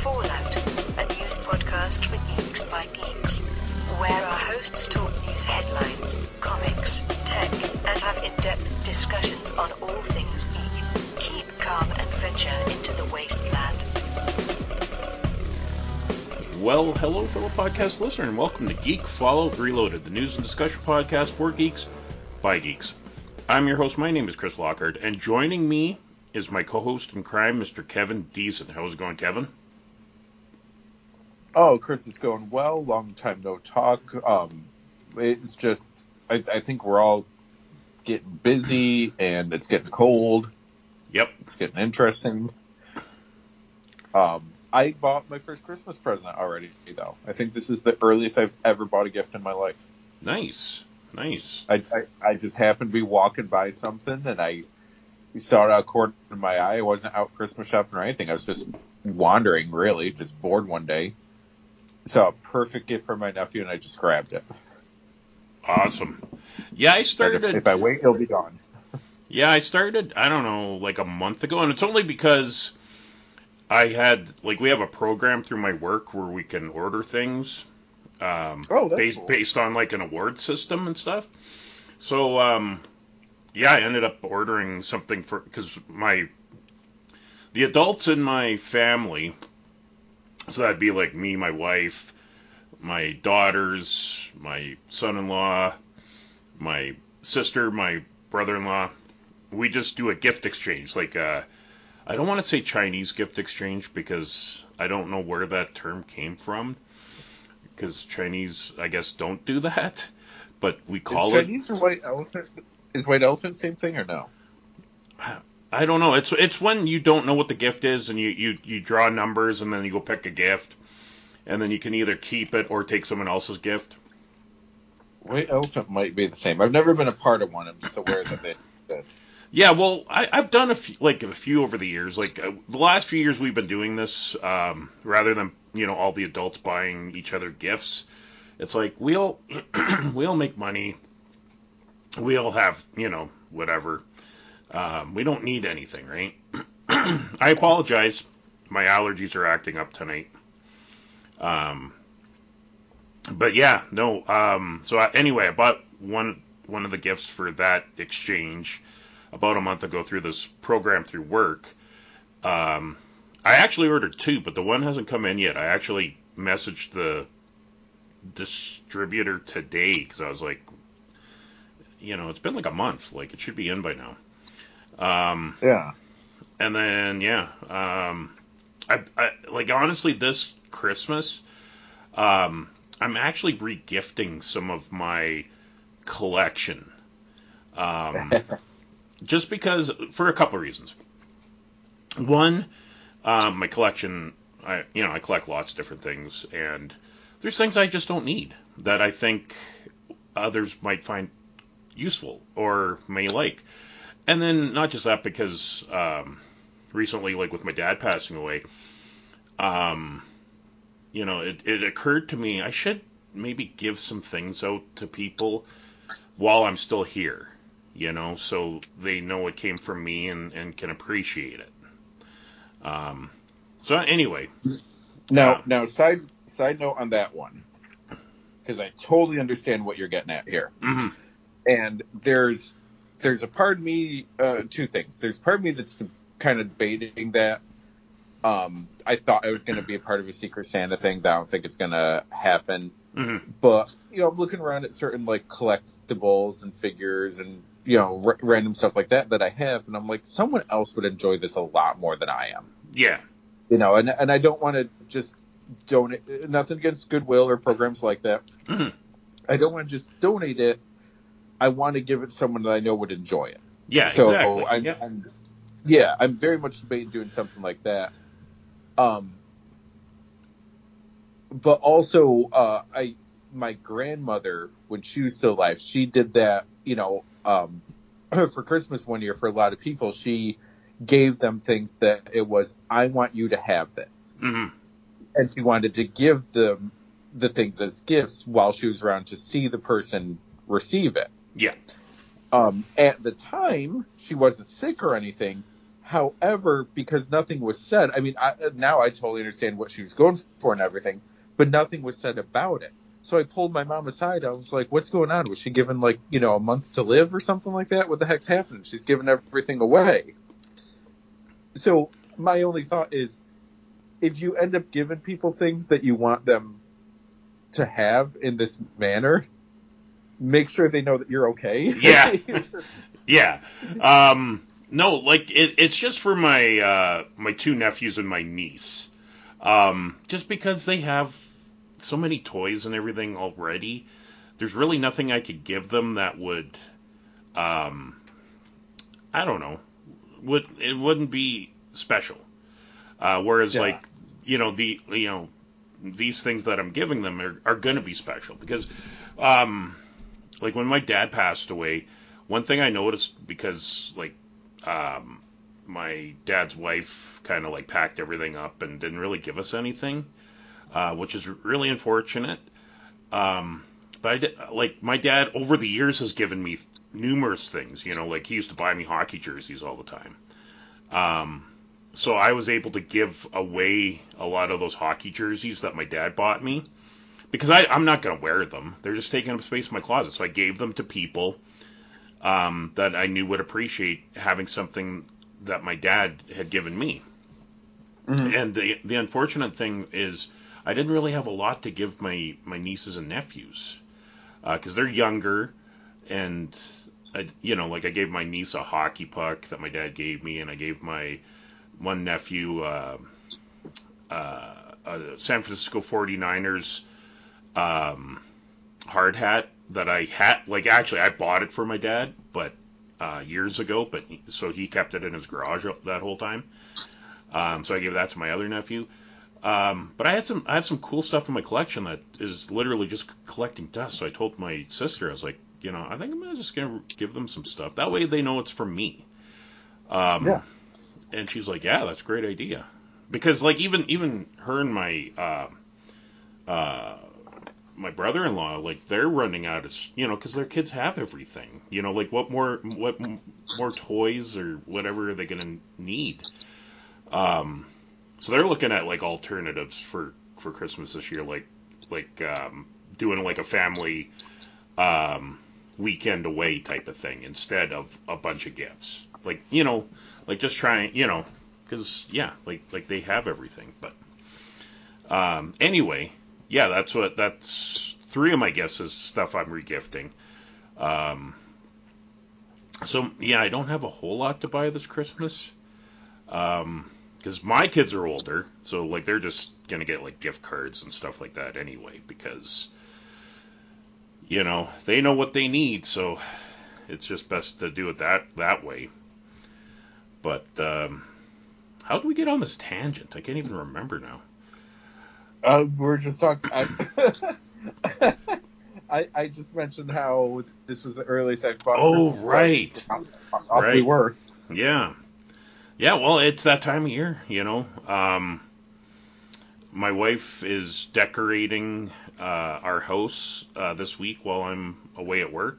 Fallout, a news podcast for geeks by geeks, where our hosts talk news headlines, comics, tech, and have in-depth discussions on all things geek. Keep calm and venture into the wasteland. Well, hello, fellow podcast listener, and welcome to Geek Fallout Reloaded, the news and discussion podcast for geeks by geeks. I'm your host. My name is Chris Lockhart, and joining me is my co-host in crime, Mr. Kevin Deason. How's it going, Kevin? Oh, Chris, it's going well. Long time no talk. Um, it's just, I, I think we're all getting busy, and it's getting cold. Yep. It's getting interesting. Um, I bought my first Christmas present already, though. I think this is the earliest I've ever bought a gift in my life. Nice. Nice. I, I, I just happened to be walking by something, and I saw it out corner of my eye. I wasn't out Christmas shopping or anything. I was just wandering, really, just bored one day. Saw a perfect gift for my nephew, and I just grabbed it. Awesome. Yeah, I But if, started. if I wait, it'll be gone. Yeah, I started, I don't know, like a month ago, and it's only because I had, like, we have a program through my work where we can order things um, Oh, that's based, cool. based on, like, an award system and stuff. So, um, yeah, I ended up ordering something for, because my, the adults in my family, so that'd be like me, my wife, my daughters, my son in law, my sister, my brother in law, we just do a gift exchange. Like, uh, I don't want to say Chinese gift exchange because I don't know where that term came from. Because Chinese, I guess, don't do that. But we call is it. Chinese or white elephant? Is white elephant same thing or no? I don't know. It's it's when you don't know what the gift is and you, you, you draw numbers and then you go pick a gift. And then you can either keep it or take someone else's gift. White elephant might be the same. I've never been a part of one. I'm just aware that they exist. Yeah, well, I, I've done a few, like a few over the years. Like uh, the last few years, we've been doing this um, rather than you know all the adults buying each other gifts. It's like we all we all make money. We all have you know whatever. Um, we don't need anything, right? I apologize. My allergies are acting up tonight. Um, but yeah, no. Um, so I, anyway, I bought one one of the gifts for that exchange about a month ago through this program through work. Um, I actually ordered two, but the one hasn't come in yet. I actually messaged the distributor today because I was like, you know, it's been like a month. Like it should be in by now. Um, Yeah. and then yeah, um, I, I like honestly this Christmas, um, I'm actually regifting some of my collection. Um, just because for a couple of reasons. One, um, my collection, I you know I collect lots of different things, and there's things I just don't need that I think others might find useful or may like. And then not just that, because um, recently, like with my dad passing away, um, you know, it, it occurred to me I should maybe give some things out to people while I'm still here, you know, so they know it came from me and, and can appreciate it. Um, so anyway, Now, Um, now, side side note on that one, because I totally understand what you're getting at here. mhm, And there's there's a part of me, uh, two things. There's part of me that's kind of debating that. Um, I thought I was going to be a part of a Secret Santa thing. That I don't think it's going to happen. mhm, But you know, I'm looking around at certain like collectibles and figures and you know r- random stuff like that that I have, and I'm like, someone else would enjoy this a lot more than I am. yeah, You know, and and I don't want to just donate. Nothing against Goodwill or programs like that. mhm, I don't want to just donate it. I want to give it to someone that I know would enjoy it. yeah, so exactly. I'm, yeah. I'm, yeah, I'm very much debating doing something like that. Um, but also, uh, I my grandmother when she was still alive, she did that. You know, um, for Christmas one year for a lot of people, she gave them things that it was, I want you to have this, mhm, and she wanted to give them the things as gifts while she was around to see the person receive it. Yeah, Um, at the time, she wasn't sick or anything. However, because nothing was said, I mean, I, now I totally understand what she was going for and everything, but nothing was said about it. So I pulled my mom aside. I was like, "What's going on? Was she given like you know a month to live or something like that? What the heck's happening? She's giving everything away." So my only thought is, if you end up giving people things that you want them to have in this manner, make sure they know that you're okay. Yeah. yeah. Um, no, like it, it's just for my uh, my two nephews and my niece. Um, just because they have so many toys and everything already, there's really nothing I could give them that would, um, I don't know, would it wouldn't be special. Uh, whereas Yeah. like you know the you know these things that I'm giving them are, are going to be special because um, like when my dad passed away, one thing I noticed because like um, my dad's wife kind of like packed everything up and didn't really give us anything, uh, which is really unfortunate. Um, but I did, like my dad over the years has given me numerous things. You know, like he used to buy me hockey jerseys all the time. Um, so I was able to give away a lot of those hockey jerseys that my dad bought me because I, I'm not going to wear them. They're just taking up space in my closet. So I gave them to people um, that I knew would appreciate having something that my dad had given me. Mhm. And the the unfortunate thing is, I didn't really have a lot to give my my nieces and nephews because they're younger, and I, you know, like I gave my niece a hockey puck that my dad gave me, and I gave my one nephew uh, uh, a San Francisco 49ers um, hard hat that I had. Like actually, I bought it for my dad, but uh, years ago. But so he kept it in his garage that whole time. Um, so I gave that to my other nephew. Um, but I had some I have some cool stuff in my collection that is literally just collecting dust. So I told my sister, I was like, you know, I think I'm just gonna give them some stuff. That way they know it's from me. Um, Yeah. And she's like, yeah, that's a great idea. Because like even even her and my uh, uh, my brother-in-law, like they're running out of, you know, because their kids have everything. You know, like what more what more toys or whatever are they gonna need? Um, so they're looking at like alternatives for for Christmas this year, like like um, doing like a family um, weekend away type of thing instead of a bunch of gifts. Like you know, like just trying, you know, because yeah, like like they have everything. But um, anyway, yeah, that's what that's three of my gifts is stuff I'm regifting. Um, so yeah, I don't have a whole lot to buy this Christmas. Um, because my kids are older, so like they're just gonna get like gift cards and stuff like that anyway, because you know they know what they need, so it's just best to do it that that way. But um, how do we get on this tangent? I can't even remember now. Uh, we're just talking. I, I I just mentioned how this was the earliest I've bought. Oh, Christmas right. Off we Right. were. Yeah. Yeah, well, it's that time of year, you know. Um, my wife is decorating uh, our house uh, this week while I'm away at work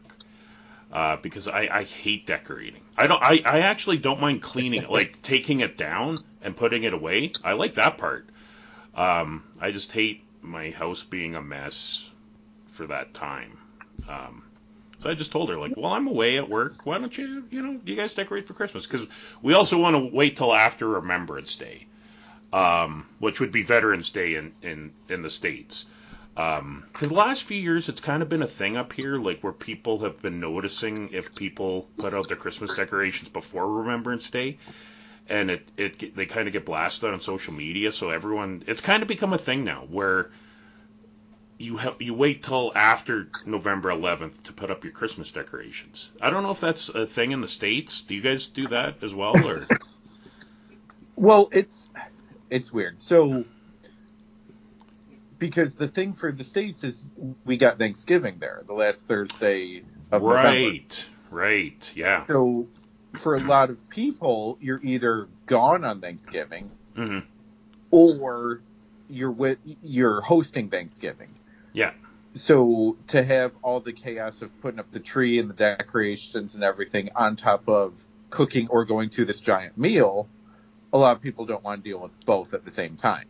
uh, because I, I hate decorating. I don't. I, I actually don't mind cleaning like taking it down and putting it away. I like that part. Um, I just hate my house being a mess for that time. Um, so I just told her, like, well, I'm away at work. Why don't you, you know, you guys decorate for Christmas? Because we also want to wait till after Remembrance Day, um, which would be Veterans Day in, in, in the States. Because the last few years, it's kind of been a thing up here, like where people have been noticing if people put out their Christmas decorations before Remembrance Day. And it, it they kind of get blasted on social media, so everyone it's kind of become a thing now where you have you wait till after November 11th to put up your Christmas decorations. I don't know if that's a thing in the states. Do you guys do that as well, or Well, it's it's weird. So because the thing for the states is we got Thanksgiving there, the last Thursday of November. right, right, yeah, So for a lot of people, you're either gone on Thanksgiving hmm or you're with you're hosting Thanksgiving. yeah, So to have all the chaos of putting up the tree and the decorations and everything on top of cooking or going to this giant meal, a lot of people don't want to deal with both at the same time.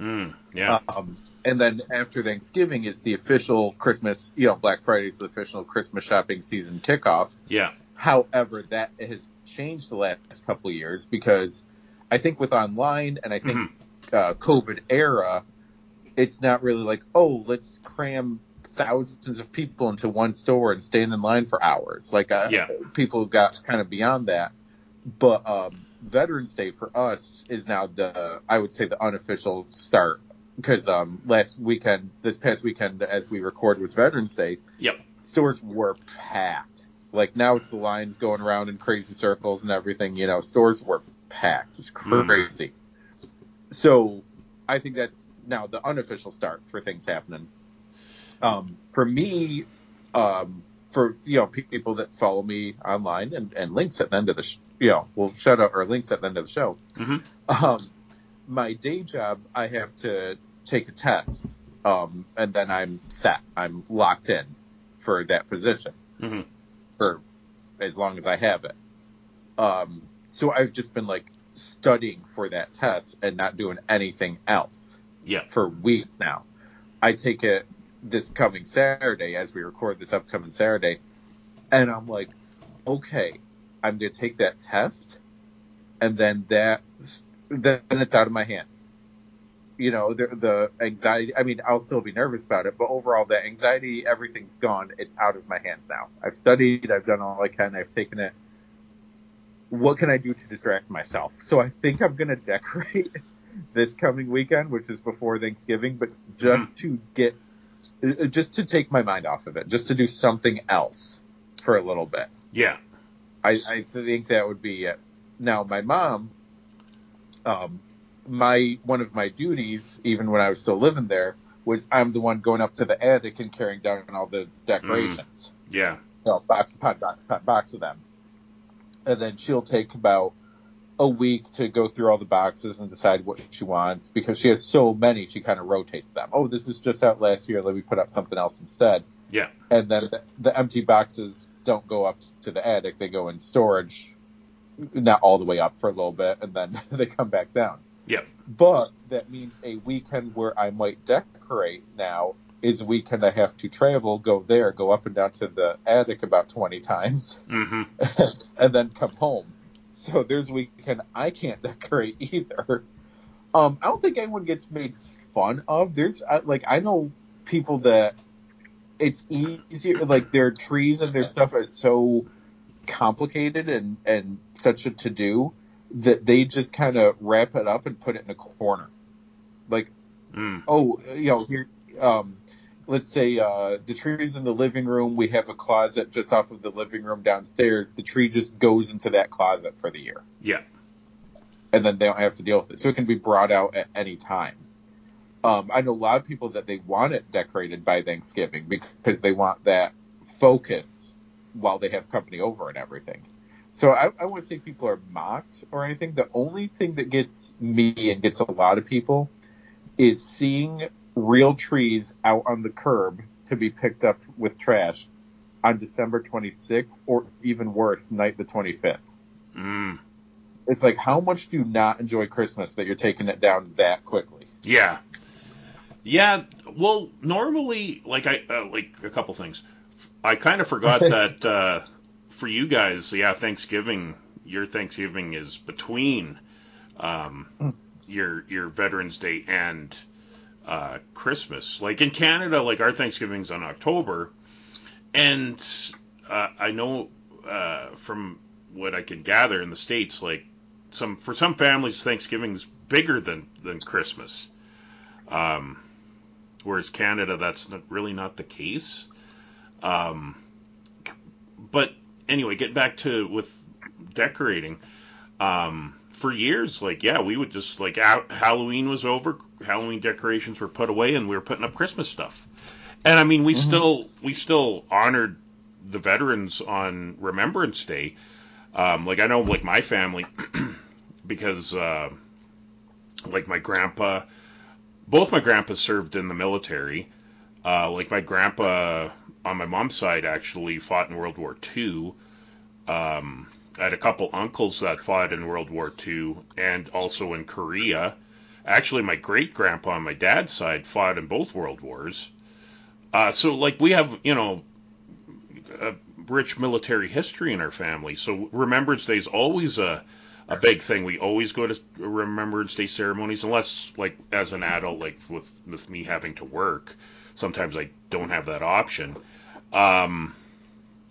Mm, yeah. Um, and then after Thanksgiving is the official Christmas, you know, Black Friday is the official Christmas shopping season kickoff. yeah. However, that has changed the last couple of years because I think with online and I think Mm-hmm. uh, COVID era, it's not really like, oh, let's cram thousands of people into one store and stand in line for hours. Like, uh, Yeah. people got kind of beyond that. But um, Veterans Day for us is now the, I would say, the unofficial start because um, last weekend, this past weekend, as we record, was Veterans Day Yep. stores were packed. Like now it's the lines going around in crazy circles and everything, you know, stores were packed. It's crazy. So I think that's now the unofficial start for things happening. Um, for me, um, for, you know, pe- people that follow me online and, and links at the end of the, sh- you know, we'll shout out our links at the end of the show. hmm Um, my day job, I have to take a test. Um, and then I'm set. I'm locked in for that position hmm for as long as I have it. Um, so I've just been like studying for that test and not doing anything else Yeah. for weeks now. I take it this coming Saturday as we record this upcoming Saturday and I'm like, okay, I'm going to take that test and then that, then it's out of my hands. You know, the, the anxiety, I mean, I'll still be nervous about it, but overall the anxiety, everything's gone. It's out of my hands now. I've studied, I've done all I can, I've taken it. What can I do to distract myself? So I think I'm going to decorate this coming weekend, which is before Thanksgiving, but just to get, uh, just to take my mind off of it, just to do something else for a little bit. Yeah. I, I think that would be it. Now, my mom, um, my one of my duties, even when I was still living there, was I'm the one going up to the attic and carrying down all the decorations. Mm, yeah. So box upon box upon box of them, and then she'll take about a week to go through all the boxes and decide what she wants because she has so many. She kind of rotates them. Oh, this was just out last year. Let me put up something else instead Yeah. and then the, the empty boxes don't go up to the attic; they go in storage, not all the way up for a little bit, and then they come back down. Yep. But that means a weekend where I might decorate now is a weekend I have to travel, go there, go up and down to the attic about twenty times, hmm and then come home. So there's a weekend I can't decorate either. Um, I don't think anyone gets made fun of. There's like I know people that it's easier like their trees and their stuff is so complicated and and such a to do that they just kind of wrap it up and put it in a corner. Like Mm. oh, you know, here, um, let's say, uh, the tree's in the living room. We have a closet just off of the living room downstairs. The tree just goes into that closet for the year. Yeah. And then they don't have to deal with it. So it can be brought out at any time. Um, I know a lot of people that they want it decorated by Thanksgiving because they want that focus while they have company over and everything. So I, I wouldn't say people are mocked or anything. The only thing that gets me and gets a lot of people is seeing real trees out on the curb to be picked up with trash on December 26th or even worse, night the 25th. Mm. It's like, how much do you not enjoy Christmas that you're taking it down that quickly? Yeah. Yeah. Well, normally, like I uh, like a couple things. I kind of forgot that uh, for you guys, yeah, Thanksgiving, your Thanksgiving is between um, your your Veterans Day and uh, Christmas. Like in Canada, like our Thanksgiving's on October, and uh, I know uh, from what I can gather in the states, like some for some families, Thanksgiving's bigger than than Christmas. Um, whereas Canada, that's not, really not the case. Um, but anyway, get back to with decorating. Um, for years, like yeah, we would just like out, Halloween was over, Halloween decorations were put away, and we were putting up Christmas stuff. And I mean, we still we still honored the veterans on Remembrance Day. Um, like I know, like my family, because uh, like my grandpa, both my grandpas served in the military. Uh, like my grandpa on my mom's side actually fought in World War II. Um, I had a couple uncles that fought in World War II and also in Korea. Actually, my great grandpa on my dad's side fought in both World Wars. Uh, so, like, we have, you know, a rich military history in our family. So, Remembrance Day is always a, a big thing. We always go to Remembrance Day ceremonies, unless, like, as an adult, like with, with me having to work, sometimes I don't have that option. Um,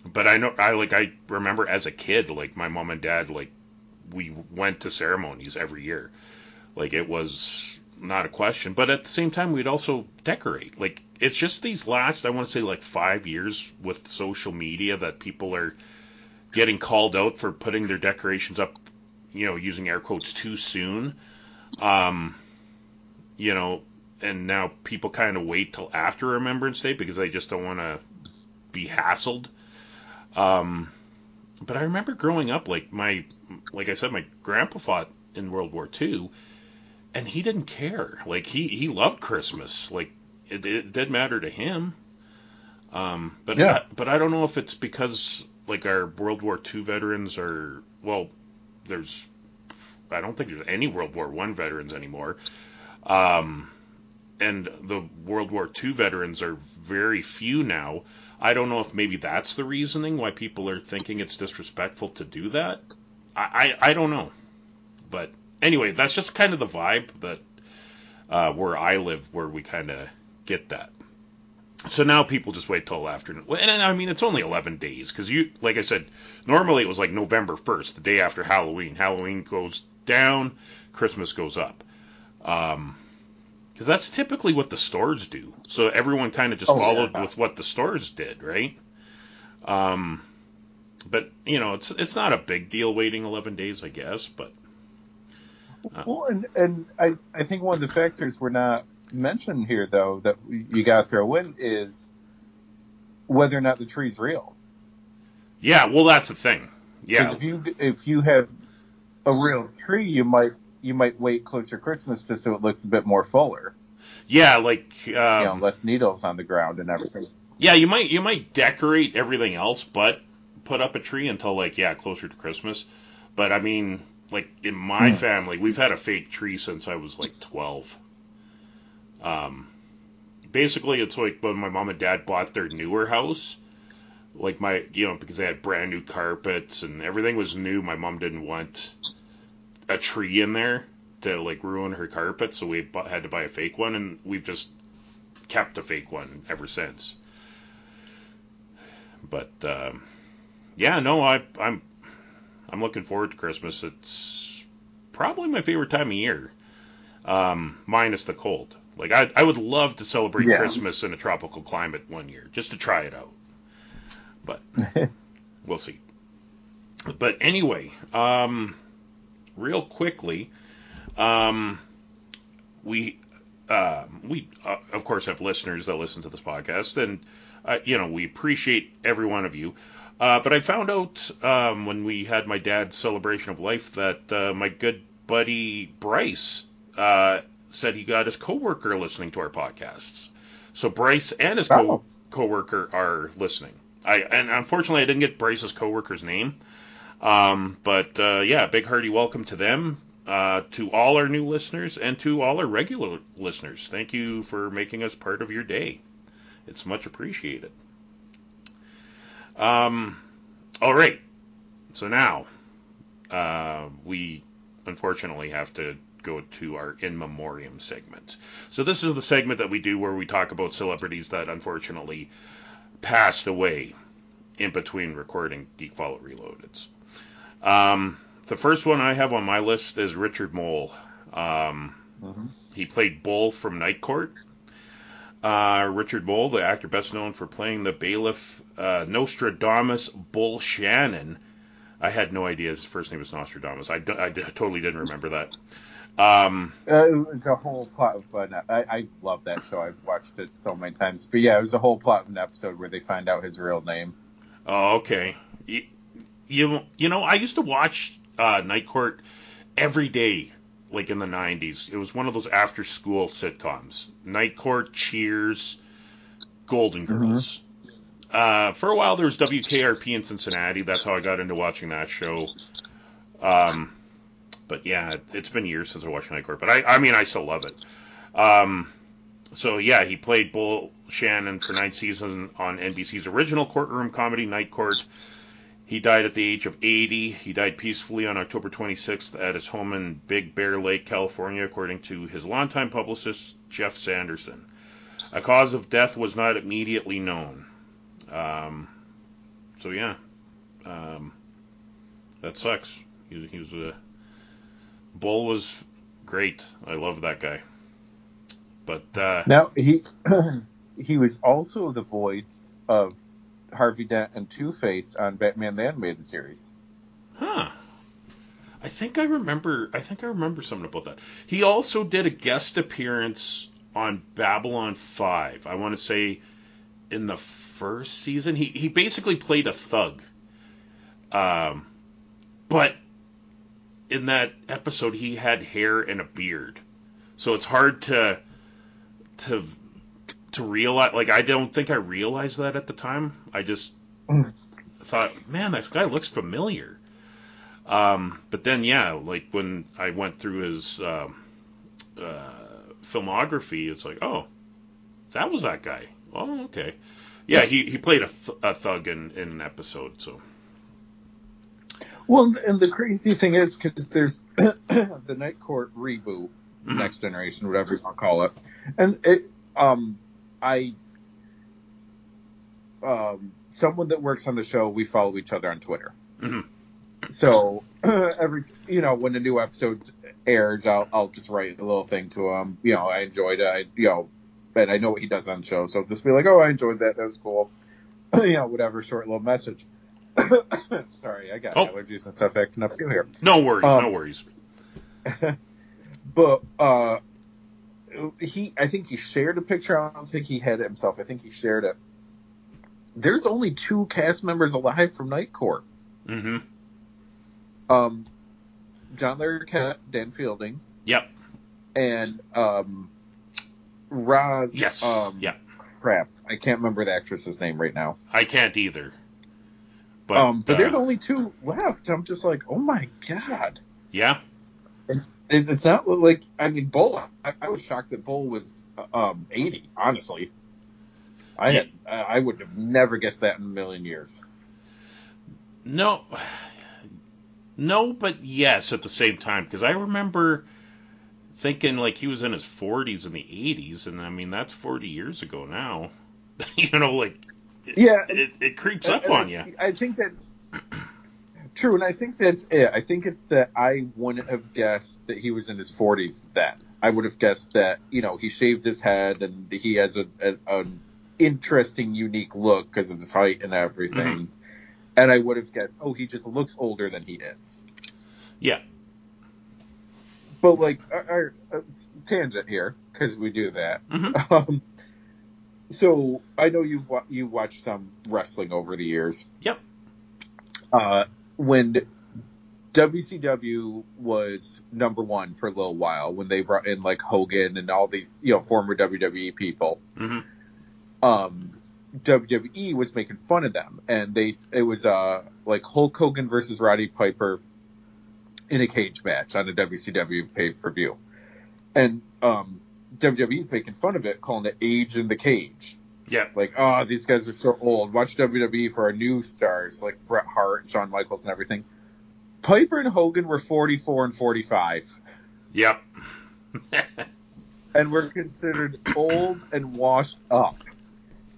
but I know, I like, I remember as a kid, like, my mom and dad, like, we went to ceremonies every year. Like it was not a question, but at the same time, we'd also decorate. Like it's just these last, I want to say, like five years with social media that people are getting called out for putting their decorations up, you know, using air quotes too soon. Um, you know, and now people kind of wait till after Remembrance Day because they just don't want to be hassled. Um, but I remember growing up, like my, like I said, my grandpa fought in World War II, and he didn't care. Like he he loved Christmas. Like it, it did matter to him. Um, but Yeah. I, but I don't know if it's because like our World War II veterans are well, there's I don't think there's any World War One veterans anymore. Um, and the World War II veterans are very few now. I don't know if maybe that's the reasoning why people are thinking it's disrespectful to do that. I, I, I don't know. But anyway, that's just kind of the vibe that uh, where I live, where we kind of get that. So now people just wait till after. And I mean, it's only 11 days because you, like I said, normally it was like November 1st, the day after Halloween. Halloween goes down, Christmas goes up. Um, because that's typically what the stores do. So everyone kind of just Oh, yeah. followed with what the stores did, right? Um, but you know, it's it's not a big deal waiting 11 days, I guess. But Well, and, and I, I think one of the factors we're not mentioning here, though, that you got to throw in is whether or not the tree's real. yeah, well, that's the thing. Because Yeah, if you if you have a real tree, you might you might wait closer to Christmas just so it looks a bit more fuller. yeah, like um, you know, less needles on the ground and everything. yeah, you might you might decorate everything else, but put up a tree until like yeah, closer to Christmas. But I mean, like in my Hmm. family, we've had a fake tree since I was like 12. Um, basically, it's like when my mom and dad bought their newer house. Like my, you know, because they had brand new carpets and everything was new. My mom didn't want a tree in there to like ruin her carpet, so we had to buy a fake one, and we've just kept a fake one ever since. But um, yeah, no, I, I'm I'm looking forward to Christmas. It's probably my favorite time of year, um, minus the cold. Like I, I would love to celebrate Yeah. Christmas in a tropical climate one year, just to try it out. But we'll see. But anyway, um, real quickly, um, we uh, we uh, of course have listeners that listen to this podcast, and uh, you know we appreciate every one of you. Uh, but I found out um, when we had my dad's celebration of life that uh, my good buddy Bryce uh, said he got his coworker listening to our podcasts. So Bryce and his co- Oh. coworker are listening. I and unfortunately I didn't get Bryce's coworker's name. Um, but uh, yeah, big hearty welcome to them, uh, to all our new listeners, and to all our regular listeners. Thank you for making us part of your day. It's much appreciated. Um, all right. So now uh, we unfortunately have to go to our in memoriam segment. So this is the segment that we do where we talk about celebrities that unfortunately passed away in between recording Geek Fallout Reloaded. Um, the first one I have on my list is Richard Moll. Um, Mhm. he played Bull from Night Court. Uh, Richard Moll, the actor best known for playing the bailiff uh, Nostradamus Bull Shannon. I had no idea his first name was Nostradamus. I, d- I d- totally didn't remember that. Um, Uh, it was a whole plot of an. I, I love that show. I've watched it so many times. But yeah, it was a whole plot of an episode where they find out his real name. Oh, okay. You, you, know, I used to watch uh, Night Court every day, like in the 90s. It was one of those after school sitcoms. Night Court, Cheers, Golden Girls. Uh, for a while, there was WKRP in Cincinnati. That's how I got into watching that show. Um, but yeah, it, it's been years since I watched Night Court. But I, I mean, I still love it. Um, so yeah, he played Bull Shannon for nine seasons on NBC's original courtroom comedy Night Court. He died at the age of 80. He died peacefully on October 26th at his home in Big Bear Lake, California, according to his longtime publicist Jeff Sanderson. A cause of death was not immediately known. Um, so yeah, um, that sucks. He, he was a Bull was great. I love that guy. But uh, Now he he was also the voice of Harvey Dent and Two Face on Batman the Animated Series. Huh. I think I remember. I think I remember something about that. He also did a guest appearance on Babylon Five. I want to say in the first season. He he basically played a thug. Um, but in that episode, he had hair and a beard, so it's hard to to to realize. Like I don't think I realized that at the time. I just Mm. thought, man, this guy looks familiar. Um, but then, yeah, like when I went through his um uh, filmography, it's like, oh, that was that guy. Oh, okay. Yeah, he, he played a, th- a thug in, in an episode, so. Well, and the crazy thing is because there's the Night Court reboot, Mhm. Next Generation, whatever you want to call it, and it um I um someone that works on the show, we follow each other on Twitter. Mhm. So every you know when a new episode airs, I'll I'll just write a little thing to him. You know, I enjoyed it. I you know, and I know what he does on the show, so just be like, oh, I enjoyed that. That was cool. you know, whatever short little message. Sorry, I got Oh. allergies and stuff acting up here. No worries, Um, no worries. But uh, he, I think he shared a picture. I don't think he had it himself. I think he shared it. There's only two cast members alive from Night Court. hmm Um, John Larroquette, Dan Fielding, Yep. and um, Roz. Yes. Um, yeah. Crap, I can't remember the actress's name right now. I can't either. But, um, but they're uh, the only two left. I'm just like, oh my god. yeah. It, it's not like I mean, Bull. I, I was shocked that Bull was um 80. Honestly, I had I I would have never guessed that in a million years. No, no, but yes at the same time because I remember thinking like he was in his 40s in the 80s, and I mean that's 40 years ago now. you know, like it, Yeah, it, it creeps up And on I, you. I think that true, and I think that's it. I think it's that I wouldn't have guessed that he was in his 40s then. I would have guessed that you know he shaved his head and he has a, a an interesting, unique look because of his height and everything. And I would have guessed, oh, he just looks older than he is. Yeah. But like, our, our tangent here because we do that. hmm Um, so I know you've wa- you watched some wrestling over the years. Yep. Uh, when WCW was number one for a little while, when they brought in like Hogan and all these you know former WWE people, hmm um, WWE was making fun of them, and they it was uh like Hulk Hogan versus Roddy Piper in a cage match on a WCW pay per view, and um, WWE's making fun of it, calling it Age in the Cage. Yeah. Like, oh, these guys are so old. Watch WWE for our new stars like Bret Hart, Shawn Michaels, and everything. Piper and Hogan were 44 and 45, Yep. and were considered old and washed up.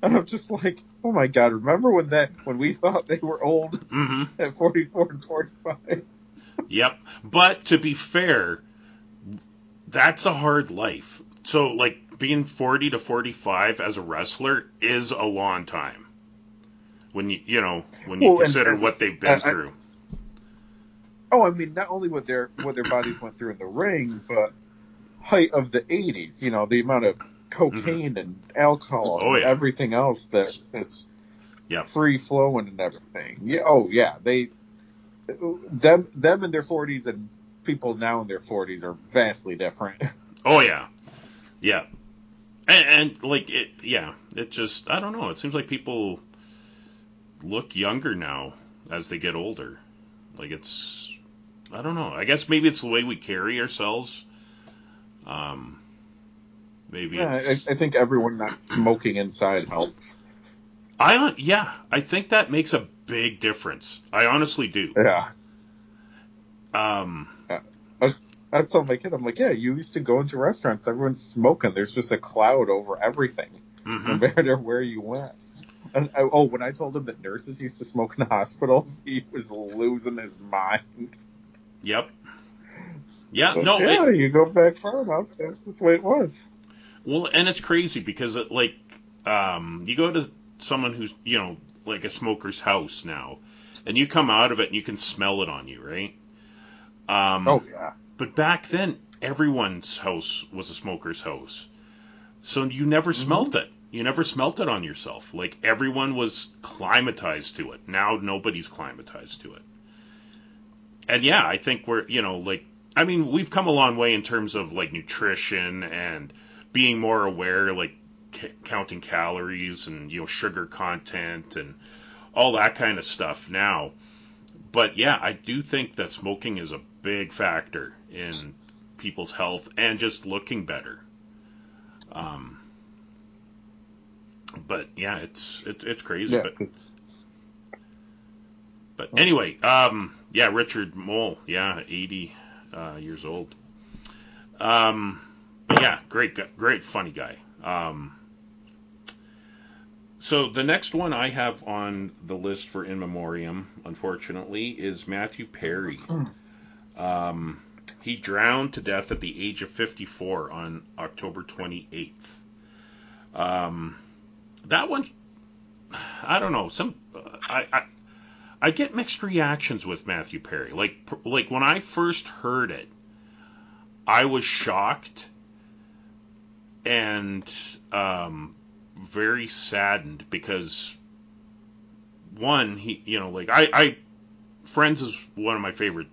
And I'm just like, oh my god, remember when that when we thought they were old hmm at 44 and 45? Yep. But to be fair, that's a hard life. So, like, being 40 to 45 as a wrestler is a long time. When you, you know, when you Well, consider and- what they've been I- I- through. Oh, I mean, not only what their what their bodies went through in the ring, but height of the 80s. You know, the amount of cocaine mm-hmm. and alcohol Oh, and yeah. everything else that is Yep. free flowing and everything. Yeah. Oh, yeah. They them them in their 40s and people now in their 40s are vastly different. Oh, yeah. Yeah. And, and like, it, yeah, it just, I don't know. It seems like people look younger now as they get older. Like it's, I don't know. I guess maybe it's the way we carry ourselves. Um, maybe Yeah, I, it's. I think everyone not smoking inside helps. I. Yeah, I think that makes a big difference. I honestly do. Yeah. Um, I was telling my kid, I'm like, yeah, you used to go into restaurants, everyone's smoking. There's just a cloud over everything, no mhm. matter where you went. And I, oh, when I told him that nurses used to smoke in hospitals, he was losing his mind. Yep. Yeah. But No. yeah, It, you go back far enough, that's just the way it was. well, and it's crazy because it, like, um, you go to someone who's you know like a smoker's house now, and you come out of it and you can smell it on you, right? Um, Oh yeah. But back then, everyone's house was a smoker's house. So you never mm-hmm. smelt it. You never smelt it on yourself. Like everyone was climatized to it. Now nobody's climatized to it. And yeah, I think we're, you know, like, I mean, we've come a long way in terms of like nutrition and being more aware, like c- counting calories and, you know, sugar content and all that kind of stuff now. But yeah, I do think that smoking is a big factor in people's health and just looking better. Um, but yeah, it's it, it's crazy. Yeah. But 'cause- but anyway, um, yeah, Richard Moll, yeah, 80 uh, years old. Um, but yeah, great, great, funny guy. Um, so the next one I have on the list for in memoriam, unfortunately, is Matthew Perry. Um, he drowned to death at the age of 54 on October 28th. Um, that one, I don't know. Some, uh, I, I, I get mixed reactions with Matthew Perry. Like, like when I first heard it, I was shocked and um, very saddened because one, he, you know, like I, I, Friends is one of my favorite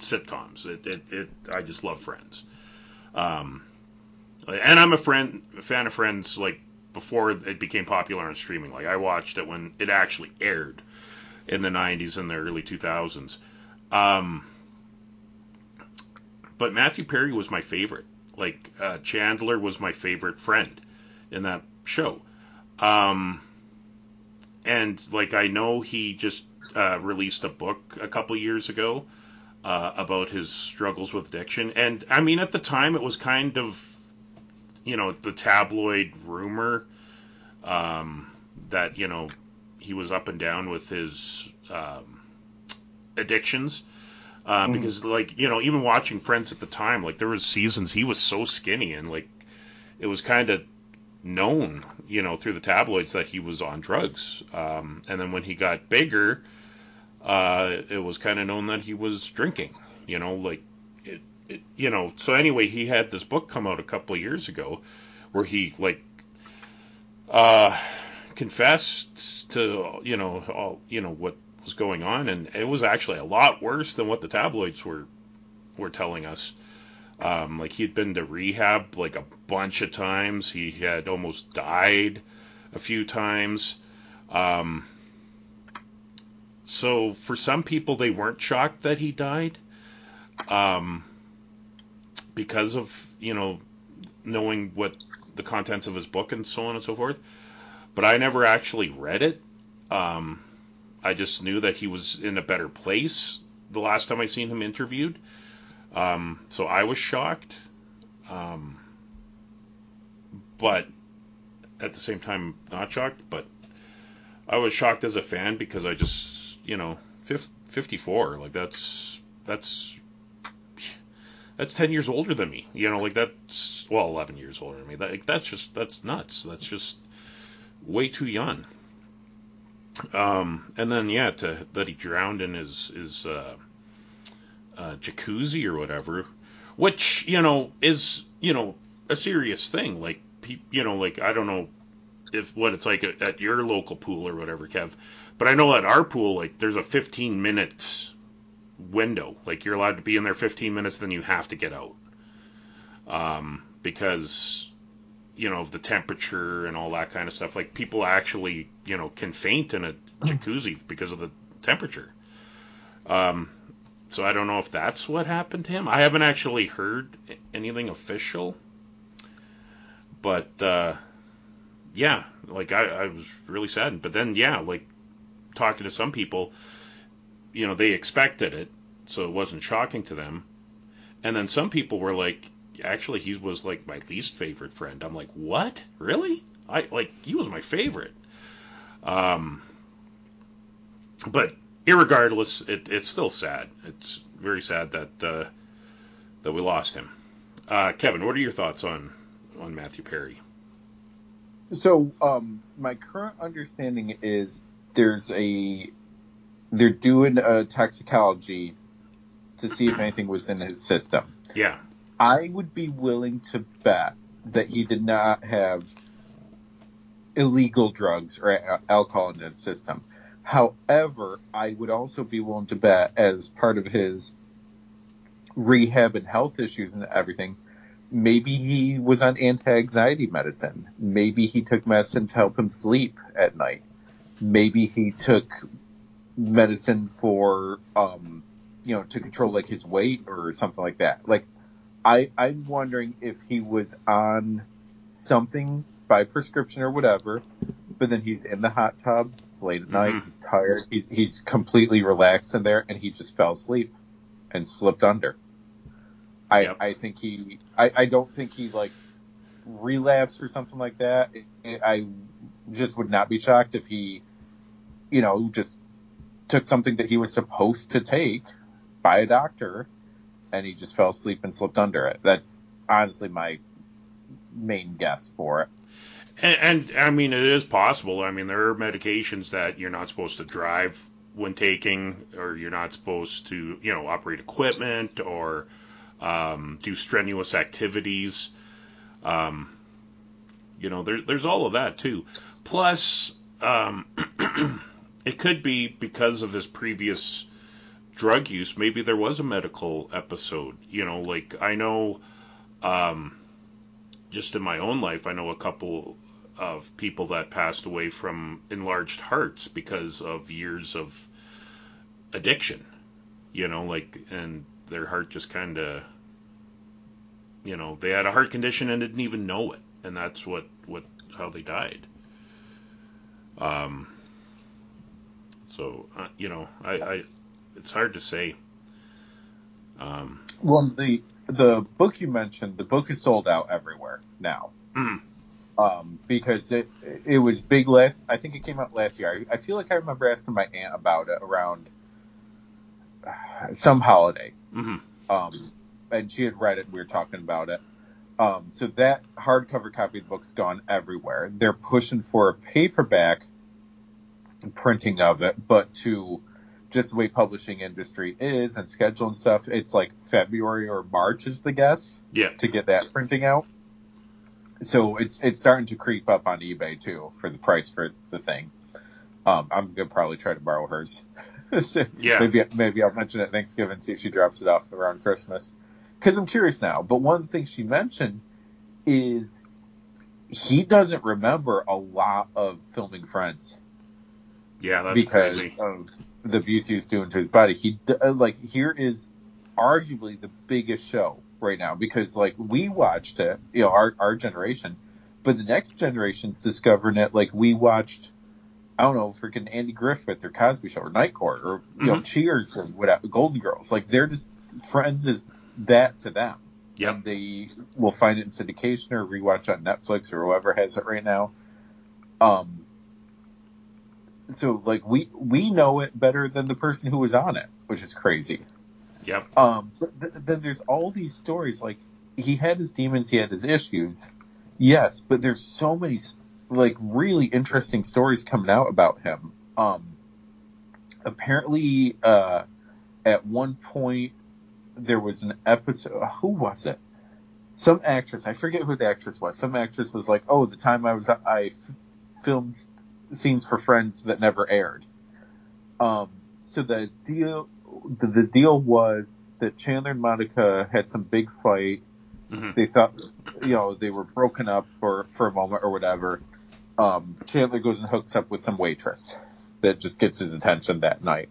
sitcoms. It, it, it I just love Friends. Um, and I'm a friend, a fan of Friends, like before it became popular on streaming. Like I watched it when it actually aired in the 90s and the early 2000s. Um, but Matthew Perry was my favorite. Like uh, Chandler was my favorite friend in that show. Um, and like I know he just uh, released a book a couple years ago uh, about his struggles with addiction. And I mean, at the time, it was kind of, you know, the tabloid rumor um, that you know he was up and down with his um, addictions. Uh, Mhm. Because like you know, even watching Friends at the time, like there was seasons he was so skinny and like it was kind of known, you know, through the tabloids that he was on drugs. Um, and then when he got bigger, uh, it was kind of known that he was drinking. You know, like it, it, you know. So anyway, he had this book come out a couple of years ago where he like uh, confessed to you know all you know what was going on, and it was actually a lot worse than what the tabloids were were telling us. Um, like he'd been to rehab like a bunch of times. He had almost died a few times. Um, so for some people, they weren't shocked that he died um, because of you know knowing what the contents of his book and so on and so forth. But I never actually read it. Um, I just knew that he was in a better place the last time I seen him interviewed. Um, so I was shocked. Um, but at the same time, not shocked. But I was shocked as a fan because I just, you know, fif- 54, like that's, that's, that's 10 years older than me. You know, like that's, well, 11 years older than me. That, like, that's just, that's nuts. That's just way too young. Um, and then, yeah, to, that he drowned in his, his, uh, uh, jacuzzi or whatever, which, you know, is, you know, a serious thing. Like, you know, like, I don't know if what it's like at, at your local pool or whatever, Kev, but I know at our pool, like, there's a 15 minute window. Like, you're allowed to be in there 15 minutes, then you have to get out. Um, because you know, of the temperature and all that kind of stuff. Like people actually, you know, can faint in a jacuzzi because of the temperature. Um, so I don't know if that's what happened to him. I haven't actually heard anything official, but uh, yeah, like I, I was really saddened. But then, yeah, like talking to some people, you know, they expected it, so it wasn't shocking to them. And then some people were like, actually, he was like my least favorite friend. I'm like, what? Really? I like he was my favorite. Um, but irregardless, it, it's still sad. It's very sad that uh, that we lost him. Uh, Kevin, what are your thoughts on on Matthew Perry? So, um, my current understanding is there's a they're doing a toxicology to see if anything was in his system. Yeah. I would be willing to bet that he did not have illegal drugs or alcohol in his system. However, I would also be willing to bet as part of his rehab and health issues and everything, maybe he was on anti-anxiety medicine. Maybe he took medicine to help him sleep at night. Maybe he took medicine for, um, you know, to control like his weight or something like that. Like, I, I'm wondering if he was on something by prescription or whatever, but then he's in the hot tub. It's late at night. Mhm. He's tired. He's, he's completely relaxed in there and he just fell asleep and slipped under. I, Yep. I think he, I, I don't think he like relapsed or something like that. I I just would not be shocked if he, you know, just took something that he was supposed to take by a doctor and he just fell asleep and slipped under it. That's honestly my main guess for it. And, and I mean, it is possible. I mean, there are medications that you're not supposed to drive when taking, or you're not supposed to, you know, operate equipment or um, do strenuous activities. Um, you know, there, there's all of that too. Plus, um, it could be because of his previous drug use. Maybe there was a medical episode. You know, like I know, um, just in my own life, I know a couple of people that passed away from enlarged hearts because of years of addiction. You know, like, and their heart just kind of, you know, they had a heart condition and didn't even know it, and that's what what how they died. Um. So uh, you know, I, I it's hard to say. Um. Well, the the book you mentioned, the book is sold out everywhere now. mm, Um, because it it was big last. I think it came out last year. I, I feel like I remember asking my aunt about it around uh, some holiday. mhm. Um, and she had read it. and We were talking about it. Um, so that hardcover copy of the book's gone everywhere. They're pushing for a paperback printing of it, but to just the way publishing industry is and schedule and stuff, it's like February or March is the guess Yeah. to get that printing out. So it's it's starting to creep up on eBay too for the price for the thing. Um, I'm gonna probably try to borrow hers. So Yeah. Maybe maybe I'll mention it at Thanksgiving, see if she drops it off around Christmas. Because I'm curious now. But one of the things she mentioned is he doesn't remember a lot of filming Friends Yeah, that's because crazy. of the abuse he was doing to his body. He uh, like here is arguably the biggest show right now because like we watched it, you know, our our generation, but the next generation's discovering it. Like we watched, I don't know, freaking Andy Griffith or Cosby Show or Night Court or you know Mhm. Cheers and whatever, Golden Girls. Like they're just Friends is that to them. Yep. And they will find it in syndication or rewatch on Netflix or whoever has it right now. Um, so like we we know it better than the person who was on it, which is crazy. Yep. Um, but th- then there's all these stories like he had his demons, he had his issues, yes, but there's so many like really interesting stories coming out about him. Um, apparently, uh, at one point there was an episode. Who was it? Some actress. I forget who the actress was. Some actress was like, "Oh, the time I was I f- filmed scenes for Friends that never aired." Um, so the deal, the, the deal was that Chandler and Monica had some big fight. Mhm. They thought you know, they were broken up for, for a moment or whatever. Um, Chandler goes and hooks up with some waitress that just gets his attention that night.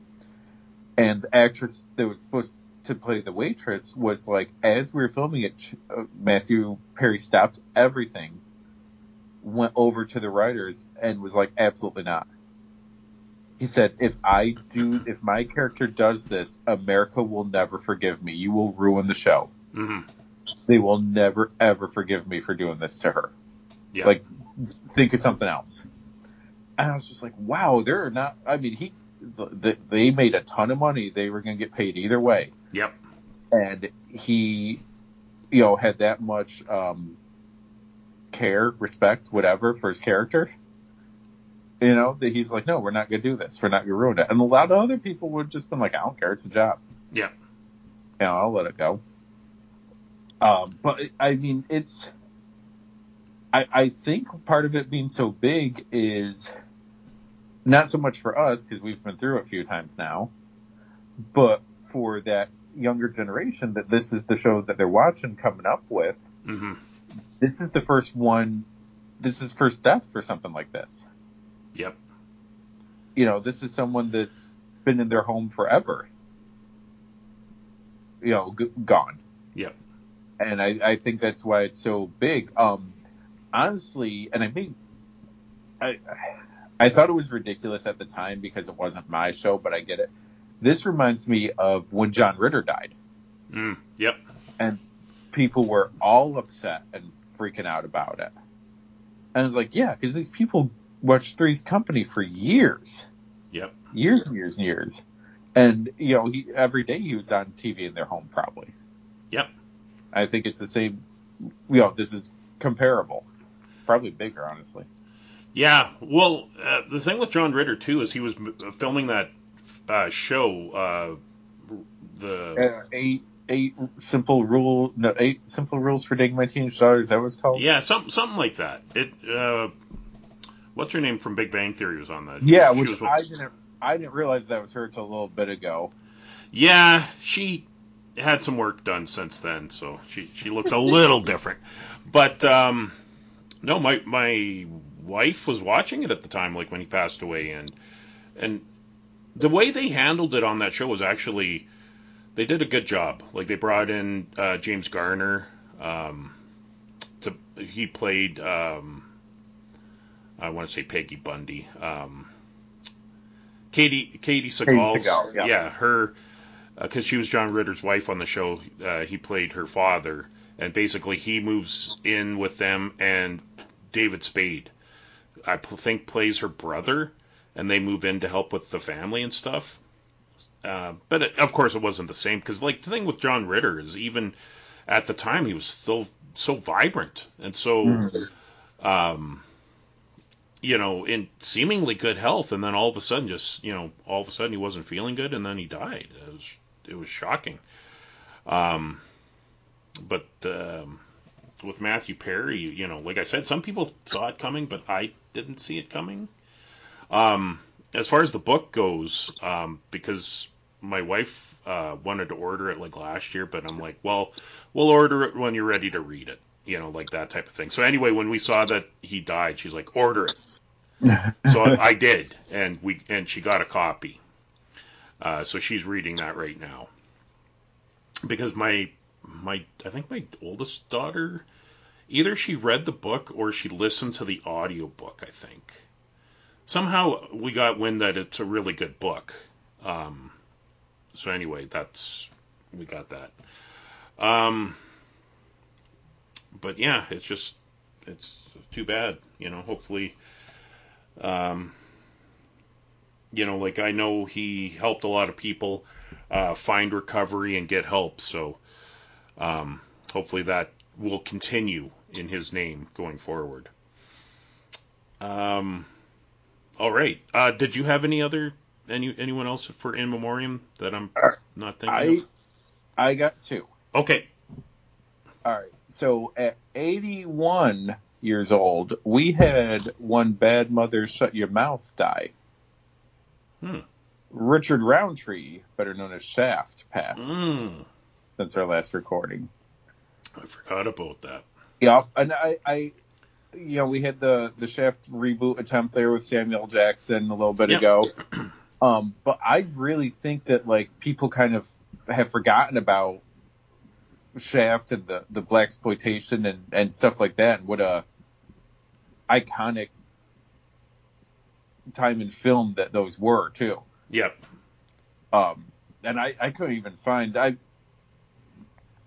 And the actress that was supposed to play the waitress was like, as we were filming it, uh, Matthew Perry stopped everything, went over to the writers and was like, absolutely not. He said, if I do, if my character does this, America will never forgive me. You will ruin the show. hmm They will never ever forgive me for doing this to her. Yeah. Like, think of something else. And I was just like, wow, they're not, I mean, he, th- they made a ton of money. They were going to get paid either way. Yep. And he, you know, had that much, um, care, respect, whatever for his character. You know, that he's like, no, we're not going to do this. We're not going to ruin it. And a lot of other people would just been like, I don't care. It's a job. Yeah. You know, I'll let it go. Um, but I mean, it's, I, I think part of it being so big is not so much for us because we've been through it a few times now, but for that younger generation that this is the show that they're watching coming up with. hmm This is the first one. This is first death for something like this. Yep. You know, this is someone that's been in their home forever. You know, g- gone. Yep. and I, I think that's why it's so big. Um, honestly, and I mean, I I thought it was ridiculous at the time because it wasn't my show, but I get it. This reminds me of when John Ritter died, Mm. Yep. and people were all upset and freaking out about it. And I was like, yeah, because these people watched Three's Company for years, Yep. years and years and years, and you know, he every day he was on TV in their home probably. Yep. I think it's the same. You know, this is comparable, probably bigger, honestly. Yeah. Well, uh, the thing with John Ritter too is he was m- filming that uh, show. Uh, the Uh, eight eight simple rule, no, eight simple rules for dating my teenage daughter. Is that what it's called? yeah, some something like that. It. What's her name from Big Bang Theory was on that. Yeah, She which was I didn't. I didn't realize that was her till a little bit ago. Yeah, she had some work done since then, so she she looks a little different. But um, no, my my wife was watching it at the time, like when he passed away, and and the way they handled it on that show was actually they did a good job. Like they brought in uh, James Garner. Um, to he played um, I want to say Peggy Bundy. Um, Katey Katey Sagal. Sagal, yeah. yeah, her because she was John Ritter's wife on the show. Uh, he played her father, and basically he moves in with them, and David Spade, I pl- think, plays her brother, and they move in to help with the family and stuff. Uh, but it, of course, it wasn't the same because, like, the thing with John Ritter is even at the time he was still so vibrant and so, um, you know, in seemingly good health, and then all of a sudden, just you know, all of a sudden he wasn't feeling good, and then he died. It was it was shocking. Um, but um, with Matthew Perry, you know, like I said, some people saw it coming, but I didn't see it coming. Um, as far as the book goes, um, because my wife uh, wanted to order it like last year, but I'm like, well, we'll order it when you're ready to read it, you know, like that type of thing. So anyway, when we saw that he died, she's like, order it. so I, I did, and we and she got a copy. Uh, so she's reading that right now. Because my my I think my oldest daughter either she read the book or she listened to the audio book. I think. Somehow we got wind that it's a really good book. Um, so anyway, that's we got that. Um, but yeah, it's just it's too bad, you know. Hopefully, um, you know, like I know he helped a lot of people uh, find recovery and get help. So um, hopefully that will continue in his name going forward. Um, all right. Uh, did you have any other any anyone else for in memoriam that I'm not thinking I of? I got two. Okay. All right. So at 81 years old, we had one bad mother shut your mouth die. Hmm. Richard Roundtree, better known as Shaft, passed Mm, since our last recording. I forgot about that. Yeah, and I, I, you know, we had the the Shaft reboot attempt there with Samuel Jackson a little bit Yep. ago. Um, but I really think that like people kind of have forgotten about Shaft and the the blaxploitation and and stuff like that, and what a iconic time in film that those were too. Yep. Um, and I, I couldn't even find I,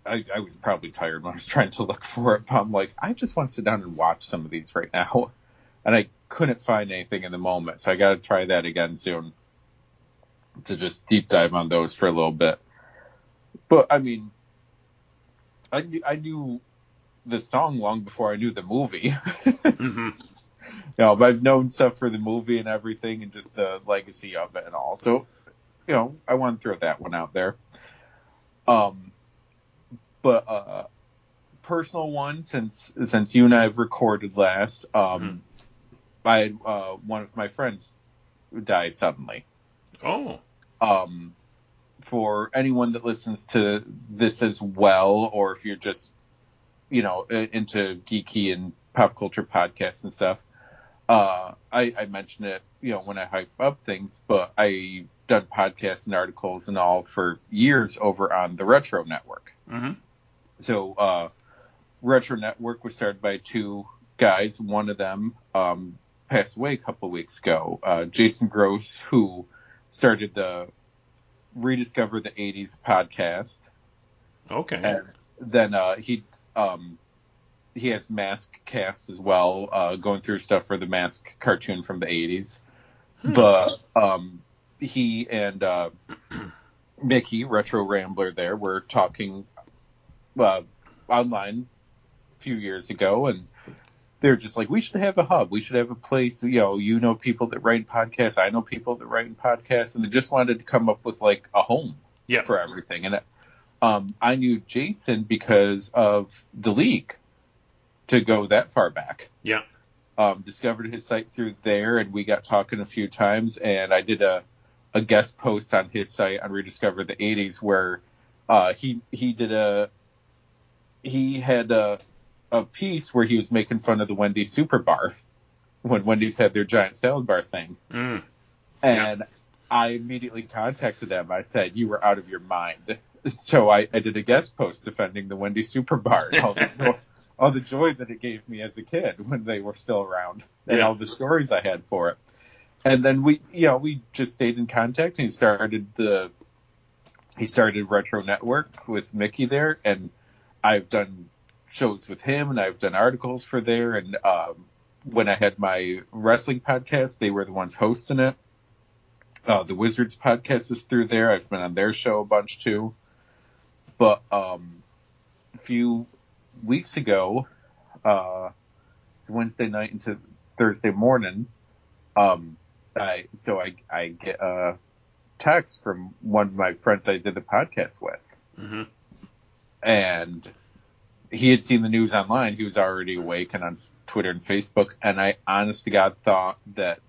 I I was probably tired when I was trying to look for it, but I'm like, I just want to sit down and watch some of these right now. And I couldn't find anything in the moment, so I gotta try that again soon. To just deep dive on those for a little bit. But I mean I knew I knew the song long before I knew the movie. hmm you know, but I've known stuff for the movie and everything and just the legacy of it and all. So, you know, I want to throw that one out there. Um, but, uh, personal one since, since you and I have recorded last, um, I had, uh, one of my friends die suddenly. Oh. Um, for anyone that listens to this as well, or if you're just, you know, into geeky and pop culture podcasts and stuff, uh, I, I mention it, you know, when I hype up things, but I done podcasts and articles and all for years over on the Retro Network. hmm So, uh, Retro Network was started by two guys. One of them, um, passed away a couple of weeks ago. Uh, Jason Gross, who started the Rediscover the 80s podcast. Okay. And then, uh, he, um, he has Mask Cast as well, uh, going through stuff for the Mask cartoon from the 80s. But, um, he and, uh, Mickey, Retro Rambler there, were talking, uh, online a few years ago and they're just like, we should have a hub. We should have a place, you know, you know people that write podcasts. I know people that write podcasts and they just wanted to come up with like a home Yeah. for everything. And, um, I knew Jason because of the league to go that far back. Yeah. Um, discovered his site through there and we got talking a few times and I did a, a guest post on his site on Rediscover the 80s where, uh, he, he did a, he had a, a piece where he was making fun of the Wendy's Super Bar when Wendy's had their giant salad bar thing. Mm. And I immediately contacted them. I said, you were out of your mind. So I, I did a guest post defending the Wendy's Super Bar all the, all the joy that it gave me as a kid when they were still around and Yeah. all the stories I had for it. And then we, you know, we just stayed in contact and he started the, he started Retro Network with Mickey there and I've done shows with him and I've done articles for there. And, um, when I had my wrestling podcast, they were the ones hosting it. Uh, the Wizards podcast is through there. I've been on their show a bunch too. But, um, a few weeks ago, uh, Wednesday night into Thursday morning, um, I, so I, I get a text from one of my friends I did the podcast with hmm and he had seen the news online. He was already awake and on Twitter and Facebook. And I honest to God thought that,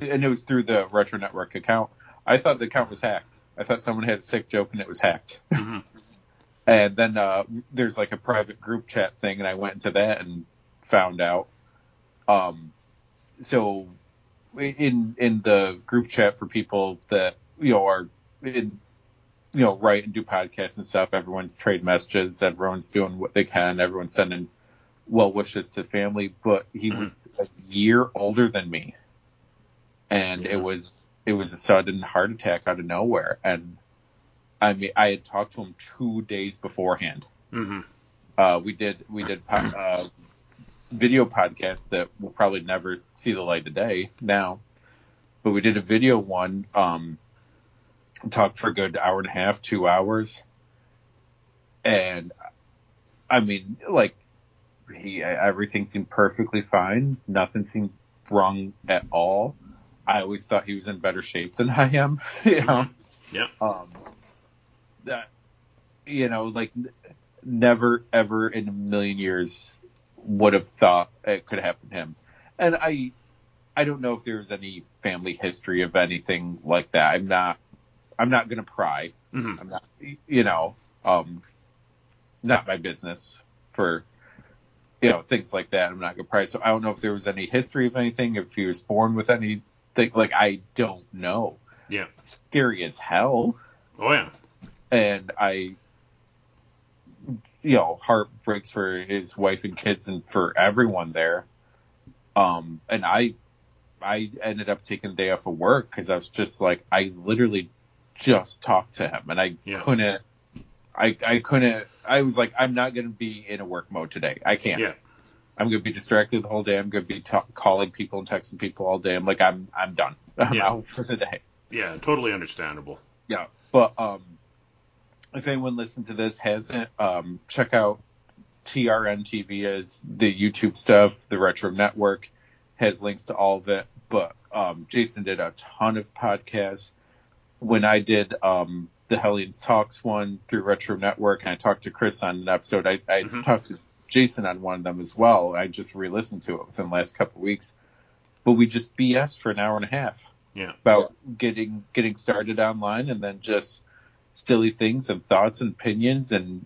and it was through the Retro Network account. I thought the account was hacked. I thought someone had a sick joke and it was hacked. hmm And then, uh, there's like a private group chat thing and I went into that and found out. Um, so in, in the group chat for people that, you know, are in, you know, write and do podcasts and stuff, everyone's trade messages, everyone's doing what they can, everyone's sending well wishes to family, but he was a year older than me. And Yeah. it was, it was a sudden heart attack out of nowhere. And I mean, I had talked to him two days beforehand. hmm Uh, we did, we did, po- uh, video podcast that will probably never see the light of day now, but we did a video one, um, talked for a good hour and a half, two hours. And I mean, like he, everything seemed perfectly fine. Nothing seemed wrong at all. I always thought he was in better shape than I am, you know? Yeah. um, that, you know, like never ever in a million years would have thought it could happen to him. And I, I don't know if there was any family history of anything like that. I'm not, I'm not going to pry. hmm I'm not, you know, um, not my business for you know, things like that. I'm not gonna pry. So I don't know if there was any history of anything, if he was born with anything. Like I don't know. Yeah. Scary as hell, Oh yeah. and I, you know, heart breaks for his wife and kids and for everyone there. Um, and I, I ended up taking a day off of work because I was just like, I literally just talk to him and I Yeah. couldn't, I, I couldn't, I was like, I'm not going to be in a work mode today. I can't. Yeah. I'm going to be distracted the whole day. I'm going to be ta calling people and texting people all day. I'm like, I'm, I'm done. I'm Yeah. out for the day. Yeah. Totally understandable. Yeah. But, um, if anyone listening to this hasn't, um, check out TRN TV as the YouTube stuff, the Retro Network has links to all of it. But, um, Jason did a ton of podcasts. When I did, um, the Hellions Talks one through Retro Network and I talked to Chris on an episode, I, I Mhm. talked to Jason on one of them as well. I just re-listened to it within the last couple of weeks. But we just BS for an hour and a half Yeah. about getting getting started online and then just silly things and thoughts and opinions and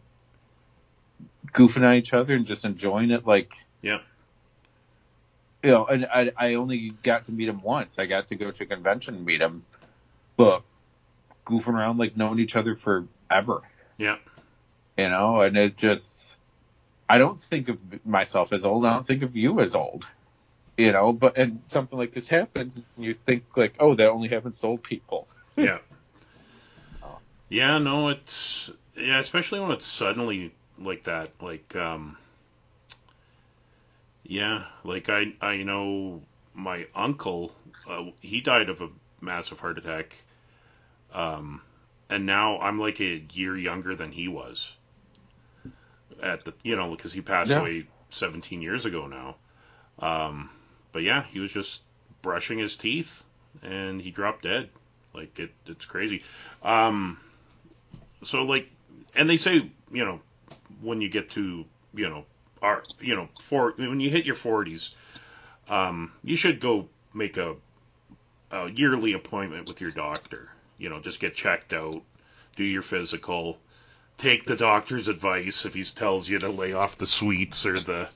goofing on each other and just enjoying it like Yeah. you know and I I only got to meet him once. I got to go to a convention and meet him. But goofing around like knowing each other forever. Yeah. You know, and it just I don't think of myself as old. I don't think of you as old. You know, but and something like this happens and you think like, oh, that only happens to old people. Yeah. Yeah, no, it's yeah, especially when it's suddenly like that. Like, um, yeah, like I I know my uncle, uh, he died of a massive heart attack, um, and now I'm like a year younger than he was. At the you know because he passed Yeah. away 17 years ago now, um, but yeah, he was just brushing his teeth and he dropped dead. Like it, it's crazy. Um, so like, and they say, you know, when you get to, you know, our, you know, for when you hit your forties, um, you should go make a, a yearly appointment with your doctor. You know, just get checked out, do your physical, take the doctor's advice if he tells you to lay off the sweets or the,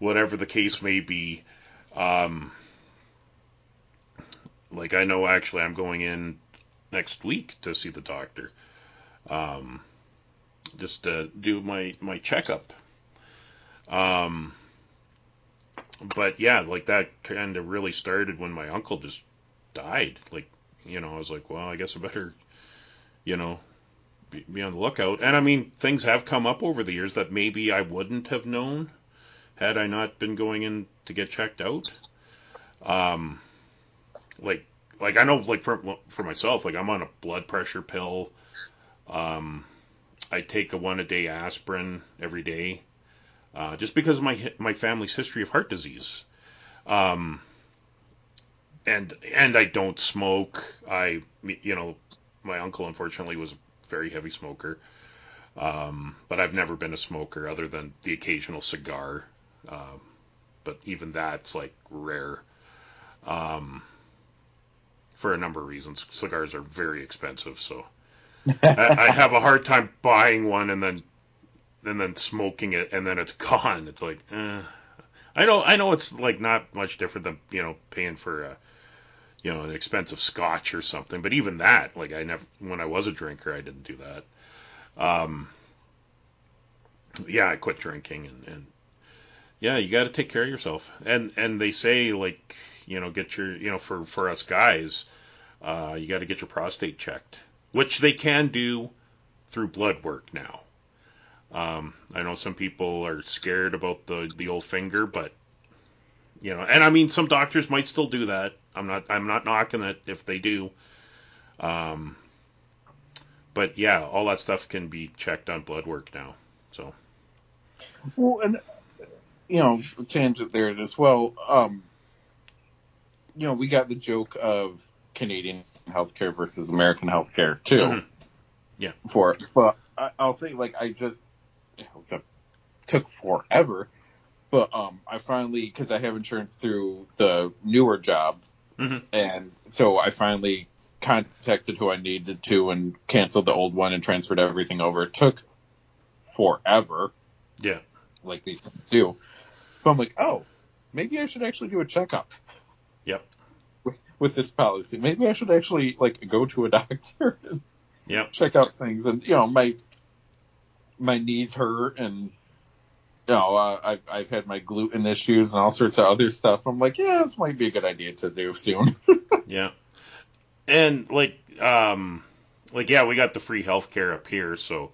whatever the case may be. Um, like I know actually I'm going in next week to see the doctor. Um, just to do my my checkup. Um, but yeah, like that kind of really started when my uncle just died. Like, you know, I was like, well, I guess I better, you know, be, be on the lookout. And I mean, things have come up over the years that maybe I wouldn't have known had I not been going in to get checked out. Um, like like I know like for for myself, like I'm on a blood pressure pill. Um, I take a one a day aspirin every day, uh, just because of my my family's history of heart disease. Um, and and I don't smoke. I you know my uncle unfortunately was a very heavy smoker. Um, but I've never been a smoker other than the occasional cigar. Um, but even that's like rare. Um, for a number of reasons. Cigars are very expensive, so I, I have a hard time buying one and then and then smoking it and then it's gone. It's like, eh. I know, I know, it's like not much different than you know paying for a you know an expensive scotch or something. But even that, like I never, when I was a drinker, I didn't do that. Um, yeah, I quit drinking and, and yeah, you got to take care of yourself. And and they say like you know get your you know for for us guys, uh, you got to get your prostate checked, which they can do through blood work now. Um, I know some people are scared about the the old finger, but you know, and I mean some doctors might still do that. I'm not I'm not knocking it if they do. Um, but yeah, all that stuff can be checked on blood work now. So Well, and you know, tangent there as well. Um, you know, we got the joke of Canadian healthcare versus American healthcare too. Mhm. Yeah. For it, but I, I'll say, like, I just you know, took forever, but um, I finally because I have insurance through the newer job, Mhm. and so I finally contacted who I needed to and canceled the old one and transferred everything over. It took forever yeah, like these things do. But I'm like, oh, maybe I should actually do a checkup Yep. with, with this policy. Maybe I should actually like go to a doctor and Yep. check out things. And you know, my my knees hurt, and you know, uh, I've I've had my gluten issues and all sorts of other stuff. I'm like, yeah, this might be a good idea to do soon. Yeah. And like um like yeah, we got the free healthcare up here, so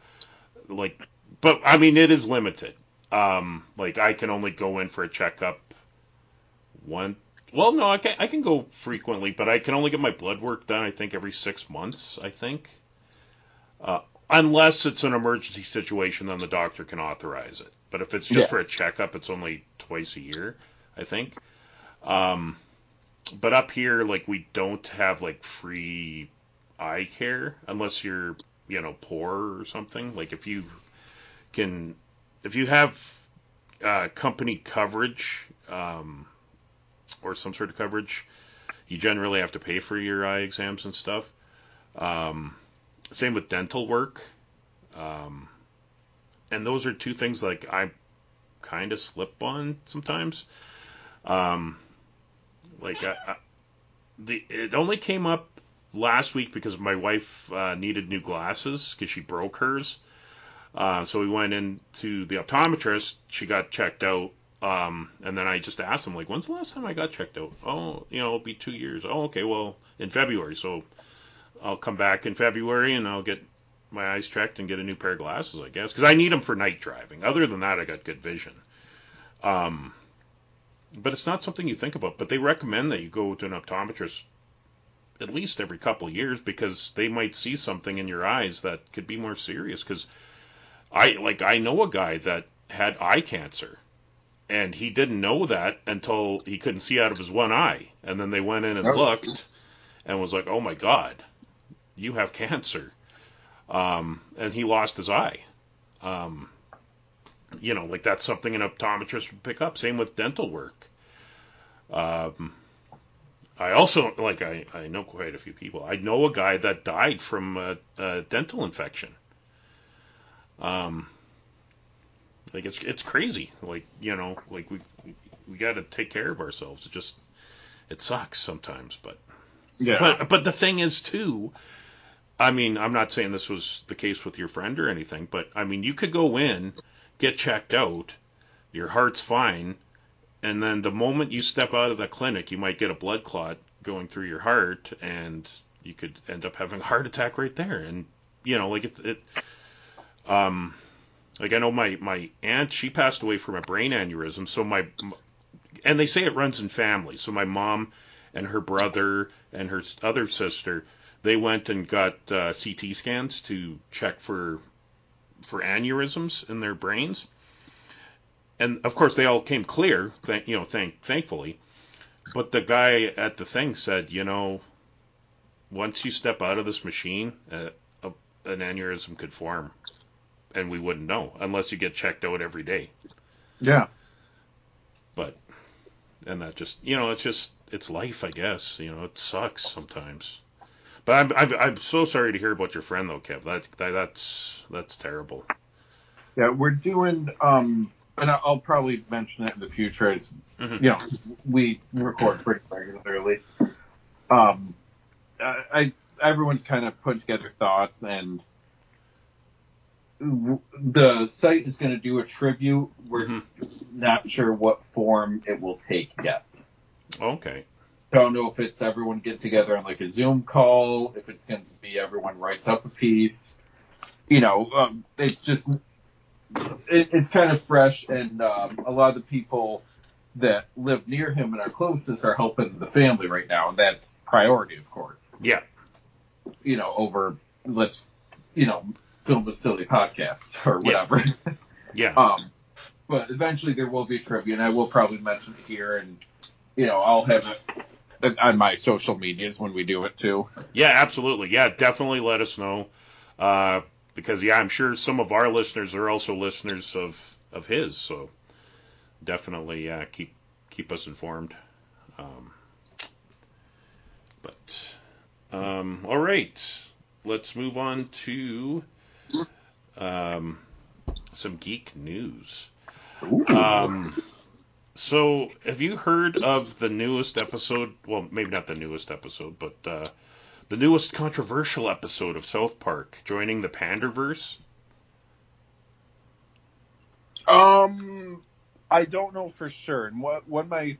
like but I mean it is limited. Um like I can only go in for a checkup one well no, I can I can go frequently, but I can only get my blood work done I think every 6 months, I think. Uh unless it's an emergency situation then the doctor can authorize it. But if it's just Yeah. for a checkup, it's only twice a year, I think. Um but up here like we don't have like free eye care unless you're you know poor or something like if you can if you have uh, company coverage um, or some sort of coverage you generally have to pay for your eye exams and stuff um, same with dental work um, and those are two things like i kind of slip on sometimes um, like I, I, the it only came up last week because my wife uh, needed new glasses because she broke hers. Uh, so we went into the optometrist. She got checked out, um, and then I just asked him like, "When's the last time I got checked out?" Oh, you know, it'll be two years. Oh, okay, well, in February. So I'll come back in February and I'll get my eyes checked and get a new pair of glasses, I guess, because I need them for night driving. Other than that, I got good vision. Um, but it's not something you think about. But they recommend that you go to an optometrist at least every couple of years because they might see something in your eyes that could be more serious. Because I like I know a guy that had eye cancer, and he didn't know that until he couldn't see out of his one eye, and then they went in and Oh. looked, and was like, "Oh my God, you have cancer," um, and he lost his eye. Um, you know, like that's something an optometrist would pick up. Same with dental work. Um, I also like I, I know quite a few people. I know a guy that died from a, a dental infection. Um, like it's it's crazy. Like you know, like we we got to take care of ourselves. It just it sucks sometimes, but yeah. but but the thing is too. I mean, I'm not saying this was the case with your friend or anything, but I mean, you could go in, get checked out, your heart's fine, and then the moment you step out of the clinic, you might get a blood clot going through your heart, and you could end up having a heart attack right there. And you know, like it, it um, like I know my my aunt, she passed away from a brain aneurysm, so my, and they say it runs in families. So my mom and her brother and her other sister, they went and got uh, CT scans to check for for aneurysms in their brains and of course they all came clear, thank, you know, thank thankfully. But the guy at the thing said, you know, once you step out of this machine, uh, a, an aneurysm could form, and we wouldn't know unless you get checked out every day. yeah. But and that just, you know, it's just it's life, I guess. You know, it sucks sometimes. But I'm I'm, I'm so sorry to hear about your friend though, Kev. That, that that's that's terrible. Yeah, we're doing, um, and I'll probably mention it in the future as, Mhm. you know, we record pretty regularly. Um, I, I everyone's kind of put together thoughts, and the site is going to do a tribute. We're Mhm. not sure what form it will take yet. Okay. Don't know if it's everyone get together on like a Zoom call, if it's going to be everyone writes up a piece. You know, um, it's just it, it's kind of fresh, and um, a lot of the people that live near him and are closest are helping the family right now, and that's priority, of course. Yeah. You know, over let's you know film a silly podcast or whatever. Yeah. Um, but eventually there will be a tribute, and I will probably mention it here, and you know I'll have it on my social medias when we do it too. Yeah, absolutely. Yeah, definitely let us know. Uh, because yeah, I'm sure some of our listeners are also listeners of of his, so definitely yeah, keep keep us informed. Um, but um, all right, let's move on to um, some geek news. Um, so, have you heard of the newest episode? Well, maybe not the newest episode, but uh, the newest controversial episode of South Park joining the Panderverse. Um, I don't know for sure. And what one of my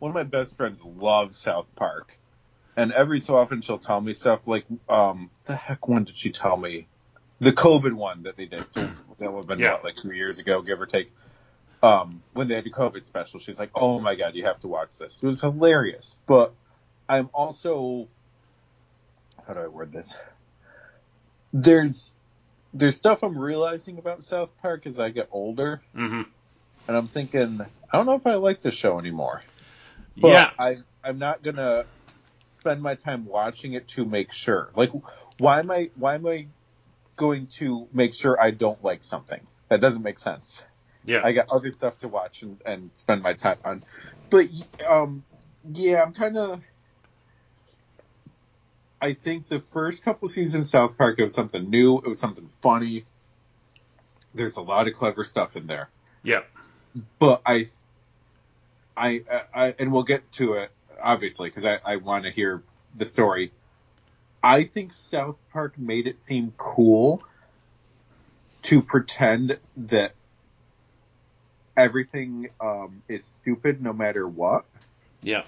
one of my best friends loves South Park, and every so often she'll tell me stuff like, um, the heck one did she tell me? The COVID one that they did. So that would have been Yeah. what, like three years ago, give or take. Um, when they had the COVID special, she's like, "Oh my god, you have to watch this." It was hilarious. But I'm also, how do I word this? There's there's stuff I'm realizing about South Park as I get older, Mm-hmm. and I'm thinking, I don't know if I like the show anymore. But Yeah, I I'm not gonna spend my time watching it to make sure. Like, why am I why am I going to make sure I don't like something? That doesn't make sense. Yeah, I got other stuff to watch and, and spend my time on. But um, yeah, I'm kind of. I think the first couple seasons of South Park it was something new. It was something funny. There's a lot of clever stuff in there yeah, but I, I, I, and we'll get to it obviously because I, I want to hear the story. I think South Park made it seem cool to pretend that everything um, is stupid no matter what, yeah,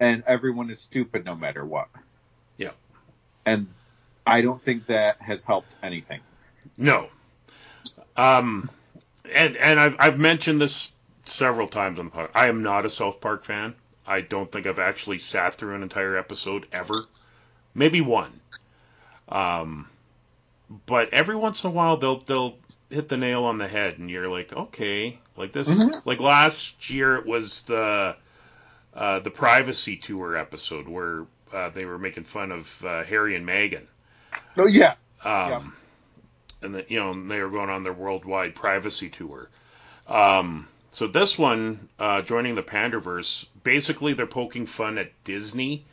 and everyone is stupid no matter what. yeah. And I don't think that has helped anything. No. Um, and and I've I've mentioned this several times on the podcast. I am not a South Park fan. I don't think I've actually sat through an entire episode ever. Maybe one. Um, but every once in a while they'll they'll hit the nail on the head, and you're like, okay, like this. Mhm. Like last year, it was the uh, the privacy tour episode where uh, they were making fun of uh, Harry and Meghan. Oh yes, Um, Yeah. And that you know they were going on their worldwide privacy tour. Um, so this one, uh, joining the Panderverse, basically they're poking fun at Disney,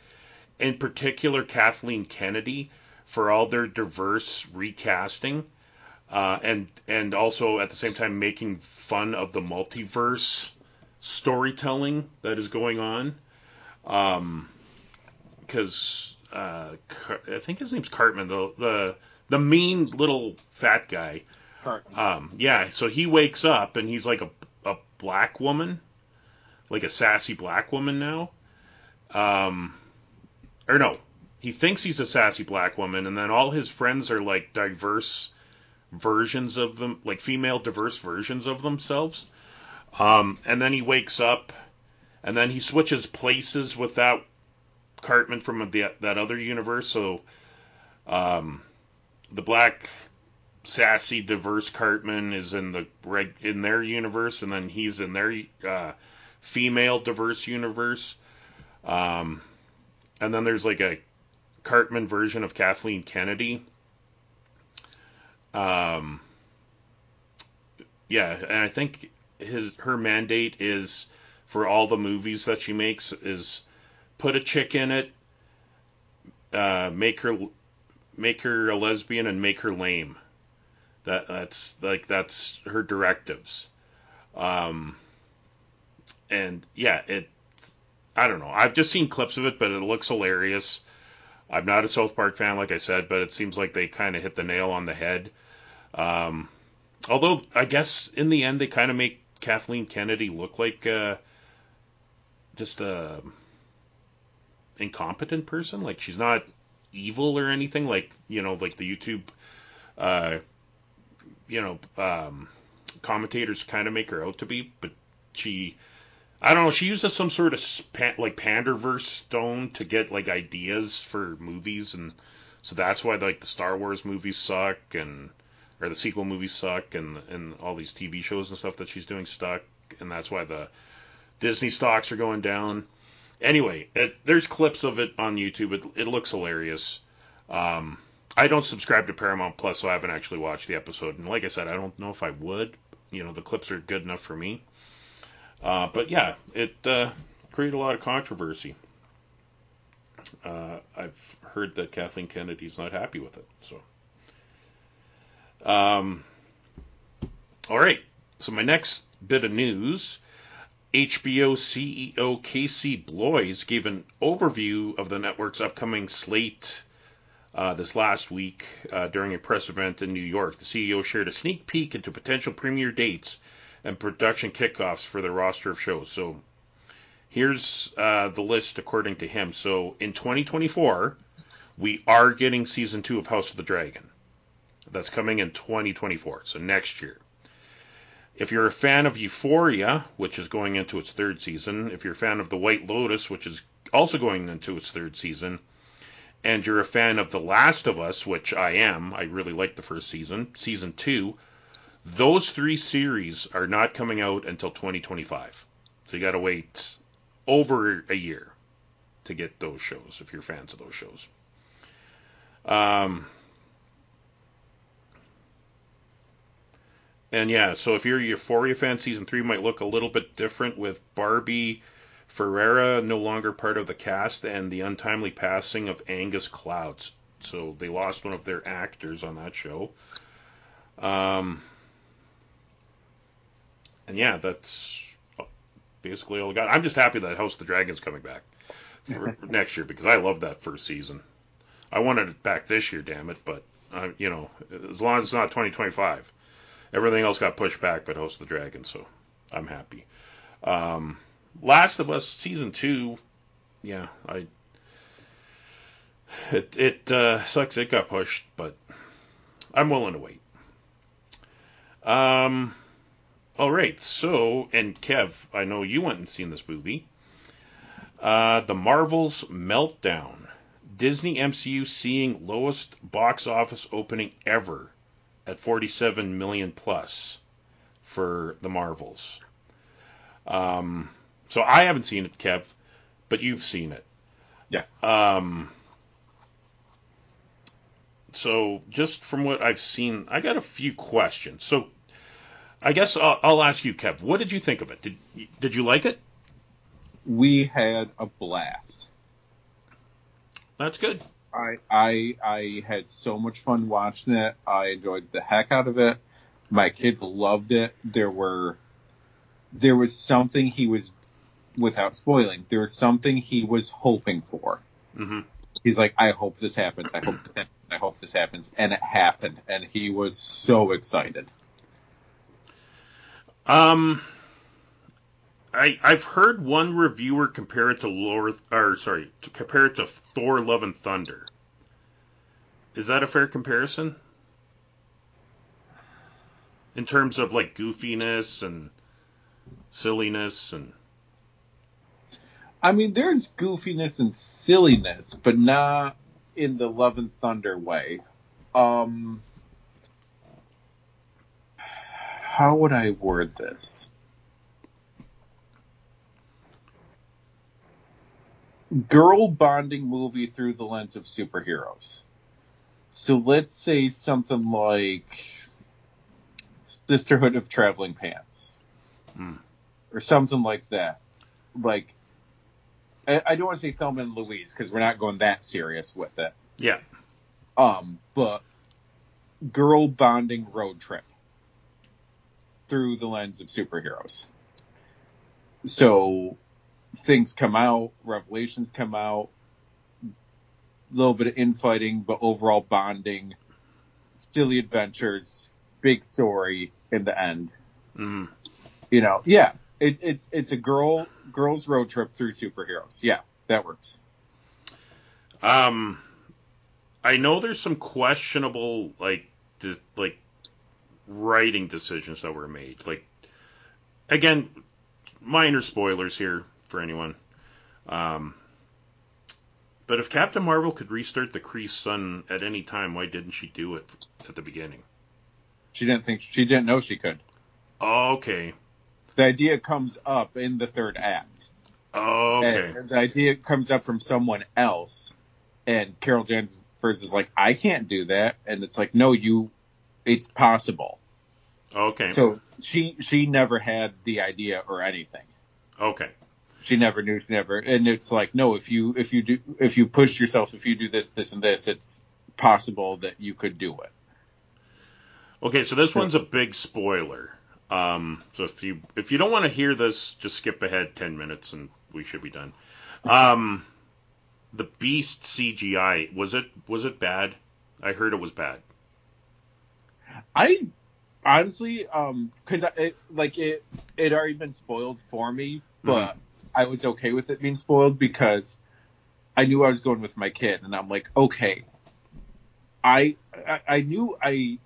in particular Kathleen Kennedy, for all their diverse recasting, uh, and and also at the same time making fun of the multiverse storytelling that is going on. Um, because uh, I think his name's Cartman, the the the mean little fat guy. Cartman. Um, yeah, so he wakes up and he's like a a black woman, like a sassy black woman now. Um, or no, he thinks he's a sassy black woman, and then all his friends are like diverse versions of them, like female diverse versions of themselves. Um, and then he wakes up, and then he switches places with that Cartman from the, that other universe. So, um, the black sassy diverse Cartman is in the in their universe, and then he's in their uh, female diverse universe. Um, and then there's like a Cartman version of Kathleen Kennedy. Um, yeah, and I think his her mandate is for all the movies that she makes is put a chick in it, uh, make her make her a lesbian, and make her lame. That that's like that's her directives. Um, and yeah, it. I don't know. I've just seen clips of it, but it looks hilarious. I'm not a South Park fan, like I said, but it seems like they kind of hit the nail on the head. Um, although I guess in the end they kind of make Kathleen Kennedy look like uh, just a incompetent person. Like she's not evil or anything. Like you know, like the YouTube, uh, you know, um, commentators kind of make her out to be. But she, I don't know. She uses some sort of like Panderverse stone to get like ideas for movies, and so that's why like the Star Wars movies suck and or the sequel movies suck and and all these TV shows and stuff that she's doing stuck and that's why the Disney stocks are going down. Anyway, it, there's clips of it on YouTube. It, it looks hilarious. Um, I don't subscribe to Paramount Plus, so I haven't actually watched the episode. And like I said, I don't know if I would. You know, the clips are good enough for me. Uh, but yeah, it uh, created a lot of controversy. Uh, I've heard that Kathleen Kennedy's not happy with it. So, um, all right. So my next bit of news. HBO CEO Casey Bloys gave an overview of the network's upcoming slate uh, this last week uh, during a press event in New York. The CEO shared a sneak peek into potential premiere dates and production kickoffs for the roster of shows. So here's uh, the list according to him. So in 2024, we are getting season two of House of the Dragon. That's coming in 2024, so next year. If you're a fan of Euphoria, which is going into its third season, if you're a fan of The White Lotus, which is also going into its third season, and you're a fan of The Last of Us, which I am, I really like the first season, season two, those three series are not coming out until 2025. So you got to wait over a year to get those shows if you're fans of those shows. Um, and yeah, so if you're a Euphoria fan, season three might look a little bit different with Barbie Ferreira no longer part of the cast and the untimely passing of Angus Clouds. So they lost one of their actors on that show. Um, and yeah, that's basically all I got. I'm just happy that House of the Dragon's coming back for next year because I love that first season. I wanted it back this year, damn it, but uh, you know, as long as it's not 2025. Everything else got pushed back, but House of the Dragon, so I'm happy. Um, Last of Us season two, yeah, I it it uh, sucks it got pushed, but I'm willing to wait. Um, all right, so and Kev, I know you went and seen this movie. Uh, the Marvels Meltdown. Disney MCU seeing lowest box office opening ever at 47 million plus for the Marvels. Um, so I haven't seen it, Kev, but you've seen it. Yes. Um, so just from what I've seen, I got a few questions. So I guess I'll, I'll ask you, Kev. What did you think of it? Did did you like it? We had a blast. That's good. I I I had so much fun watching it. I enjoyed the heck out of it. My kid loved it. There were there was something he was without spoiling. There was something he was hoping for. hmm He's like, I hope this happens. I hope this happens. I hope this happens, and it happened, and he was so excited. Um, I I've heard one reviewer compare it to Lord, or sorry, to compare it to Thor: Love and Thunder. Is that a fair comparison? In terms of like goofiness and silliness and I mean, there's goofiness and silliness, but not in the Love and Thunder way. Um, how would I word this? Girl bonding movie through the lens of superheroes. So let's say something like Sisterhood of Traveling Pants. Hmm. Or something like that. Like, I, I don't want to say Thelma and Louise because we're not going that serious with it. yeah, Um, but girl bonding road trip through the lens of superheroes. So things come out, revelations come out, a little bit of infighting, but overall bonding, silly adventures, big story in the end. hmm You know, yeah, it's it's it's a girl girls road trip through superheroes. Yeah, that works. Um, I know there's some questionable like de- like writing decisions that were made. Like again, minor spoilers here for anyone. Um, but if Captain Marvel could restart the Kree Sun at any time, why didn't she do it at the beginning? She didn't think she didn't know she could. Okay. The idea comes up in the third act. Okay. And the idea comes up from someone else, and Carol Danvers is like, "I can't do that," and it's like, "No, you, it's possible." Okay. So she she never had the idea or anything. okay. She never knew. She never, and it's like, no, if you if you do if you push yourself, if you do this, this, and this, it's possible that you could do it. Okay, so this one's a big spoiler. Um, so if you if you don't want to hear this, just skip ahead ten minutes and we should be done. Um, the Beast CGI was it was it bad? I heard it was bad. I honestly, um, because it like it it already been spoiled for me, but I was okay with it being spoiled because I knew I was going with my kid, and I'm like, okay, I I, I knew I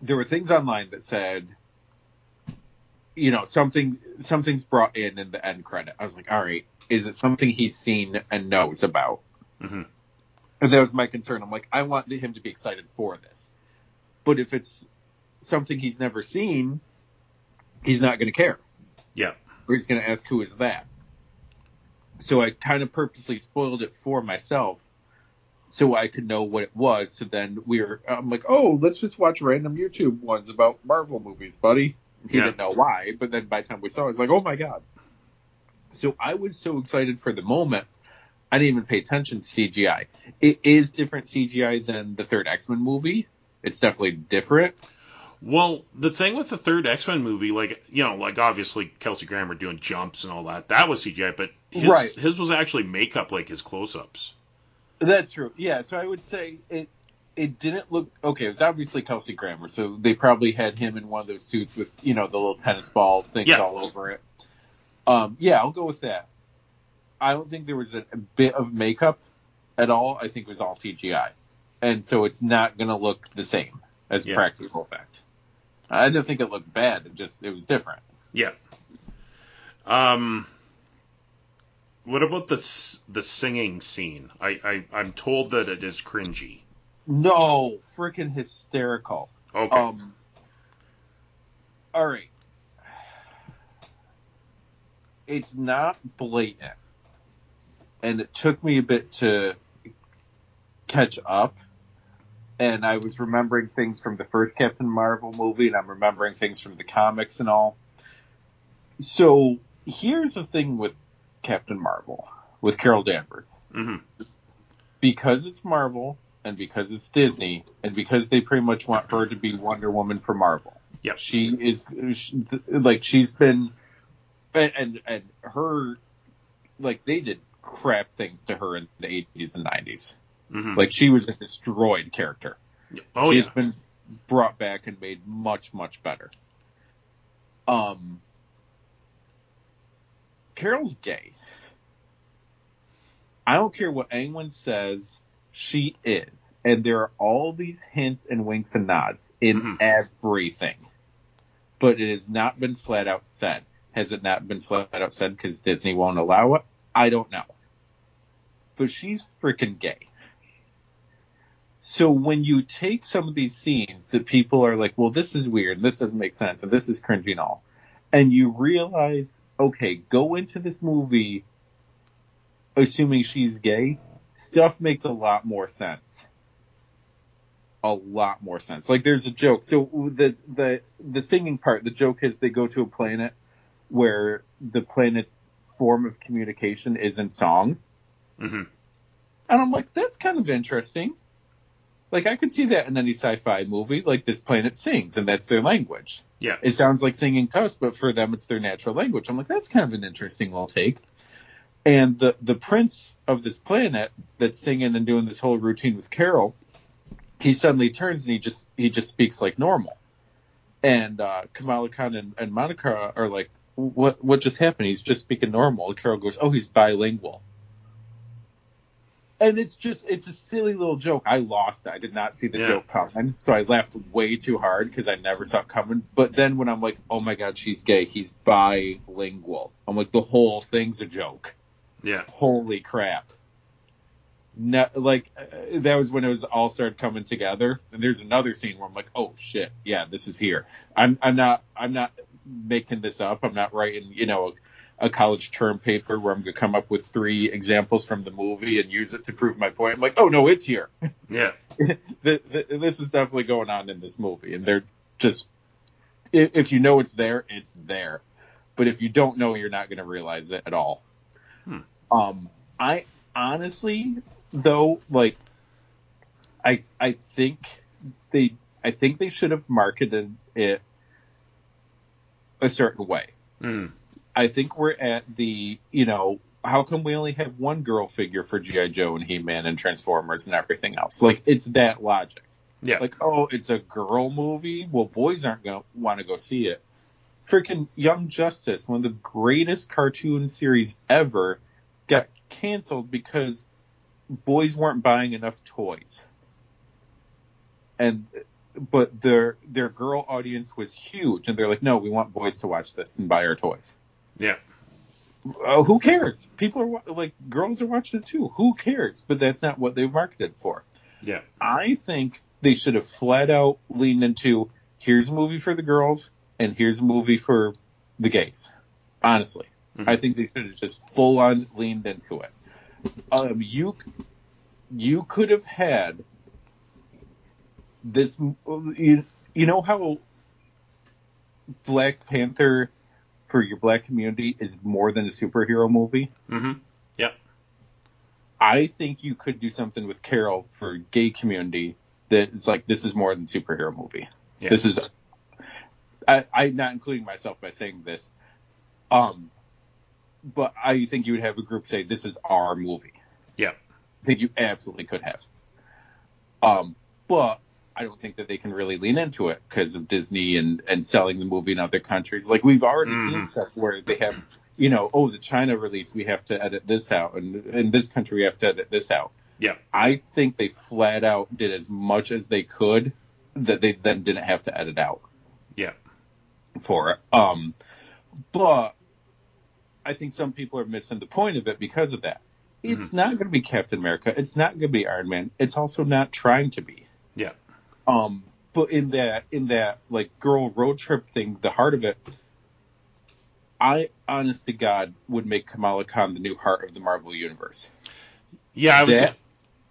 there were things online that said. You know, something something's brought in in the end credit. I was like, all right, is it something he's seen and knows about? hmm And that was my concern. I'm like, I want him to be excited for this. But if it's something he's never seen, he's not going to care. Yeah. Or he's going to ask, who is that? So I kind of purposely spoiled it for myself so I could know what it was. So then we were, I'm like, oh, let's just watch random YouTube ones about Marvel movies, buddy. He Yeah. didn't know why, but then by the time we saw it, was like, oh my God. So I was so excited for the moment. I didn't even pay attention to CGI. It is different CGI than the third X Men movie. It's definitely different. Well, the thing with the third X Men movie, like you know, like obviously Kelsey Grammer doing jumps and all that, that was CGI, but his Right. his was actually makeup, like his close ups. That's true. Yeah, so I would say it it didn't look okay. It was obviously Kelsey Grammer, so they probably had him in one of those suits with you know the little tennis ball things Yeah. all over it. Um, yeah, I'll go with that. I don't think there was a, a bit of makeup at all. I think it was all CGI, and so it's not going to look the same as Yeah. practical effect. I didn't think it looked bad. It just it was different. Yeah. Um. What about the the singing scene? I, I I'm told that it is cringy. No, freaking hysterical. Okay. Um. All right. It's not blatant, and it took me a bit to catch up. And I was remembering things from the first Captain Marvel movie, and I'm remembering things from the comics and all. So here's the thing with Captain Marvel, with Carol Danvers hmm because it's Marvel and because it's Disney and because they pretty much want her to be Wonder Woman for Marvel. Yep. She is she, like she's been and, and and her like they did crap things to her in the 80s and 90s. Hmm Like she was a destroyed character. oh She's yeah. been brought back and made much much better. Um Carol's gay. I don't care what anyone says, she is. And there are all these hints and winks and nods in Mhm. everything. But it has not been flat out said. Has it not been flat out said because Disney won't allow it? I don't know. But she's freaking gay. So when you take some of these scenes that people are like, well, this is weird, this doesn't make sense, and this is cringy and all, and you realize, okay, go into this movie assuming she's gay, stuff makes a lot more sense. A lot more sense. Like there's a joke. So the the the singing part, the joke is they go to a planet where the planet's form of communication is in song. hmm And I'm like, that's kind of interesting. Like I could see that in any sci-fi movie. Like this planet sings and that's their language. Yeah. It sounds like singing to us, but for them it's their natural language. I'm like, that's kind of an interesting little take. And the the prince of this planet that's singing and doing this whole routine with Carol, he suddenly turns and he just he just speaks like normal. And uh, Kamala Khan and, and Monica are like, what what just happened? He's just speaking normal. Carol goes, oh, he's bilingual. And it's just it's a silly little joke. I lost. I did not see the Yeah. joke coming, so I laughed way too hard because I never saw it coming. But then when I'm like, oh my god, she's gay. He's bilingual. I'm like, the whole thing's a joke Yeah. holy crap. No, like uh, that was when it was all started coming together. And there's another scene where I'm like, oh shit, yeah, this is here. I'm I'm not I'm not making this up. I'm not writing you know a, college term paper where I'm gonna come up with three examples from the movie and use it to prove my point. I'm like, oh no, it's here. Yeah. the, the, this is definitely going on in this movie, and they're just if, if you know it's there, it's there. But if you don't know, you're not going to realize it at all. Hmm. Um, I honestly, though, like, I I think they I think they should have marketed it a certain way. Mm. I think we're at the, you know, how come we only have one girl figure for G.I. Joe and He-Man and Transformers and everything else? Like, it's that logic. Yeah. Like, oh, it's a girl movie? Well, boys aren't going to want to go see it. Freaking Young Justice, one of the greatest cartoon series ever, got canceled because boys weren't buying enough toys. And but their their girl audience was huge and they're like, "No, we want boys to watch this and buy our toys." Yeah. Uh, who cares? People are like girls are watching it too. Who cares? But that's not what they marketed for. Yeah. I think they should have flat out leaned into here's a movie for the girls and here's a movie for the gays. Honestly, Mhm. I think they should have just full on leaned into it. Um, you you could have had this. You, you know how Black Panther for your black community is more than a superhero movie. Mm-hmm. Yeah. I think you could do something with Carol for gay community that is like this is more than superhero movie. Yeah. This is I, I'm not including myself by saying this. Um but I think you would have a group say this is our movie. Yeah. I think you absolutely could have. Um but I don't think that they can really lean into it because of Disney and, and selling the movie in other countries. Like we've already seen Mhm. stuff where they have, you know, oh, the China release, we have to edit this out, and in this country, we have to edit this out. Yeah. I think they flat out did as much as they could that they then didn't have to edit out Yeah. for it. Um, but I think some people are missing the point of it because of that. It's not going to be Captain America. It's not going to be Iron Man. It's also not trying to be. Yeah. Um, but in that in that like girl road trip thing, the heart of it, I honest to God would make Kamala Khan the new heart of the Marvel universe. Yeah. I was. that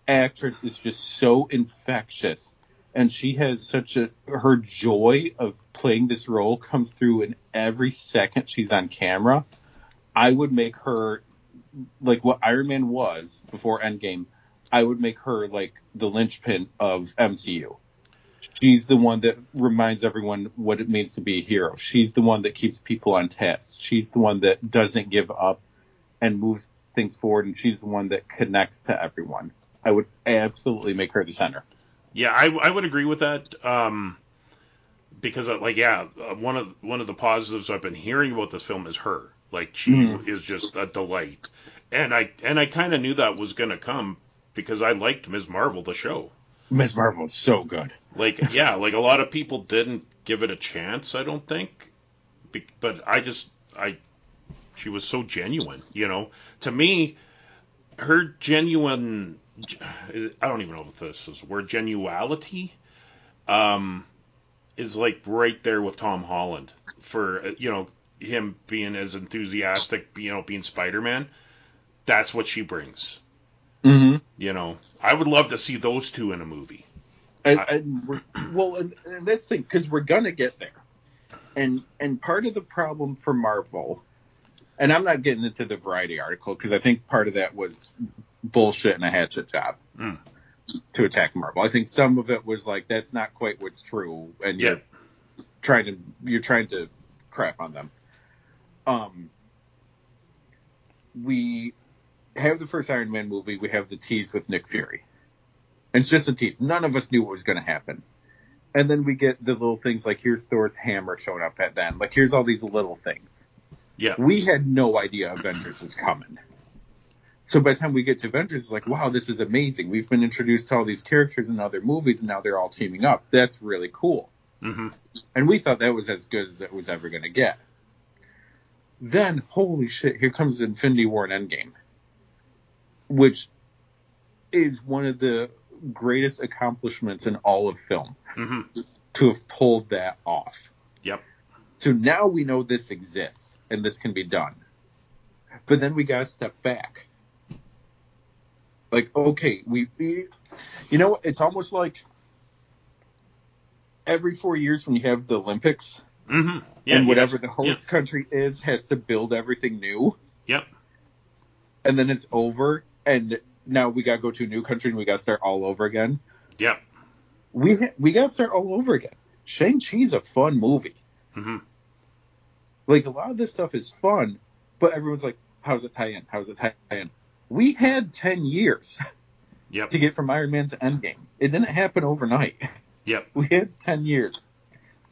actress is just so infectious, and she has such a her joy of playing this role comes through in every second she's on camera. I would make her like what Iron Man was before Endgame. I would make her like the linchpin of MCU. She's the one that reminds everyone what it means to be a hero. She's the one that keeps people on task. She's the one that doesn't give up and moves things forward, and she's the one that connects to everyone. I would absolutely make her the center. Yeah, I, I would agree with that. Um, because uh, like yeah, uh, one of one of the positives I've been hearing about this film is her. Like she Mhm. is just a delight, and I and I kind of knew that was gonna come because I liked Ms. Marvel the show. Ms. Marvel is so good. Like yeah, like a lot of people didn't give it a chance. I don't think, Be- but I just I she was so genuine. You know, to me, her genuine. I don't even know if this is word genuality. Um, is like right there with Tom Holland for you know him being as enthusiastic, you know, being Spider Man. That's what she brings. Mm-hmm. You know, I would love to see those two in a movie. And, I- and we're, well, and, and that's the thing because we're gonna get there, and and part of the problem for Marvel, and I'm not getting into the Variety article because I think part of that was bullshit and a hatchet job Mm. to attack Marvel. I think some of it was like that's not quite what's true, and Yeah. you're trying to you're trying to crap on them. Um, we have the first Iron Man movie. We have the tease with Nick Fury. And it's just a tease. None of us knew what was going to happen. And then we get the little things like here's Thor's hammer showing up at the end. Like here's all these little things. Yeah. We had no idea Avengers was coming. So by the time we get to Avengers, it's like, wow, this is amazing. We've been introduced to all these characters in other movies, and now they're all teaming up. That's really cool. hmm And we thought that was as good as it was ever going to get. Then, holy shit, here comes Infinity War and Endgame, which is one of the greatest accomplishments in all of film hmm to have pulled that off. Yep. So now we know this exists and this can be done. But then we got to step back. Like, okay, we, we, you know, it's almost like every four years when you have the Olympics, hmm Yeah. and yeah. whatever the host country is has to build everything new, Yep. and then it's over, and now we got to go to a new country and we got to start all over again. Yep. We ha- we got to start all over again. Shang Chi's a fun movie. hmm Like a lot of this stuff is fun, but everyone's like, "How's it tie in? How's it tie in?" We had ten years Yep. to get from Iron Man to Endgame. It didn't happen overnight. Yep. We had 10 years.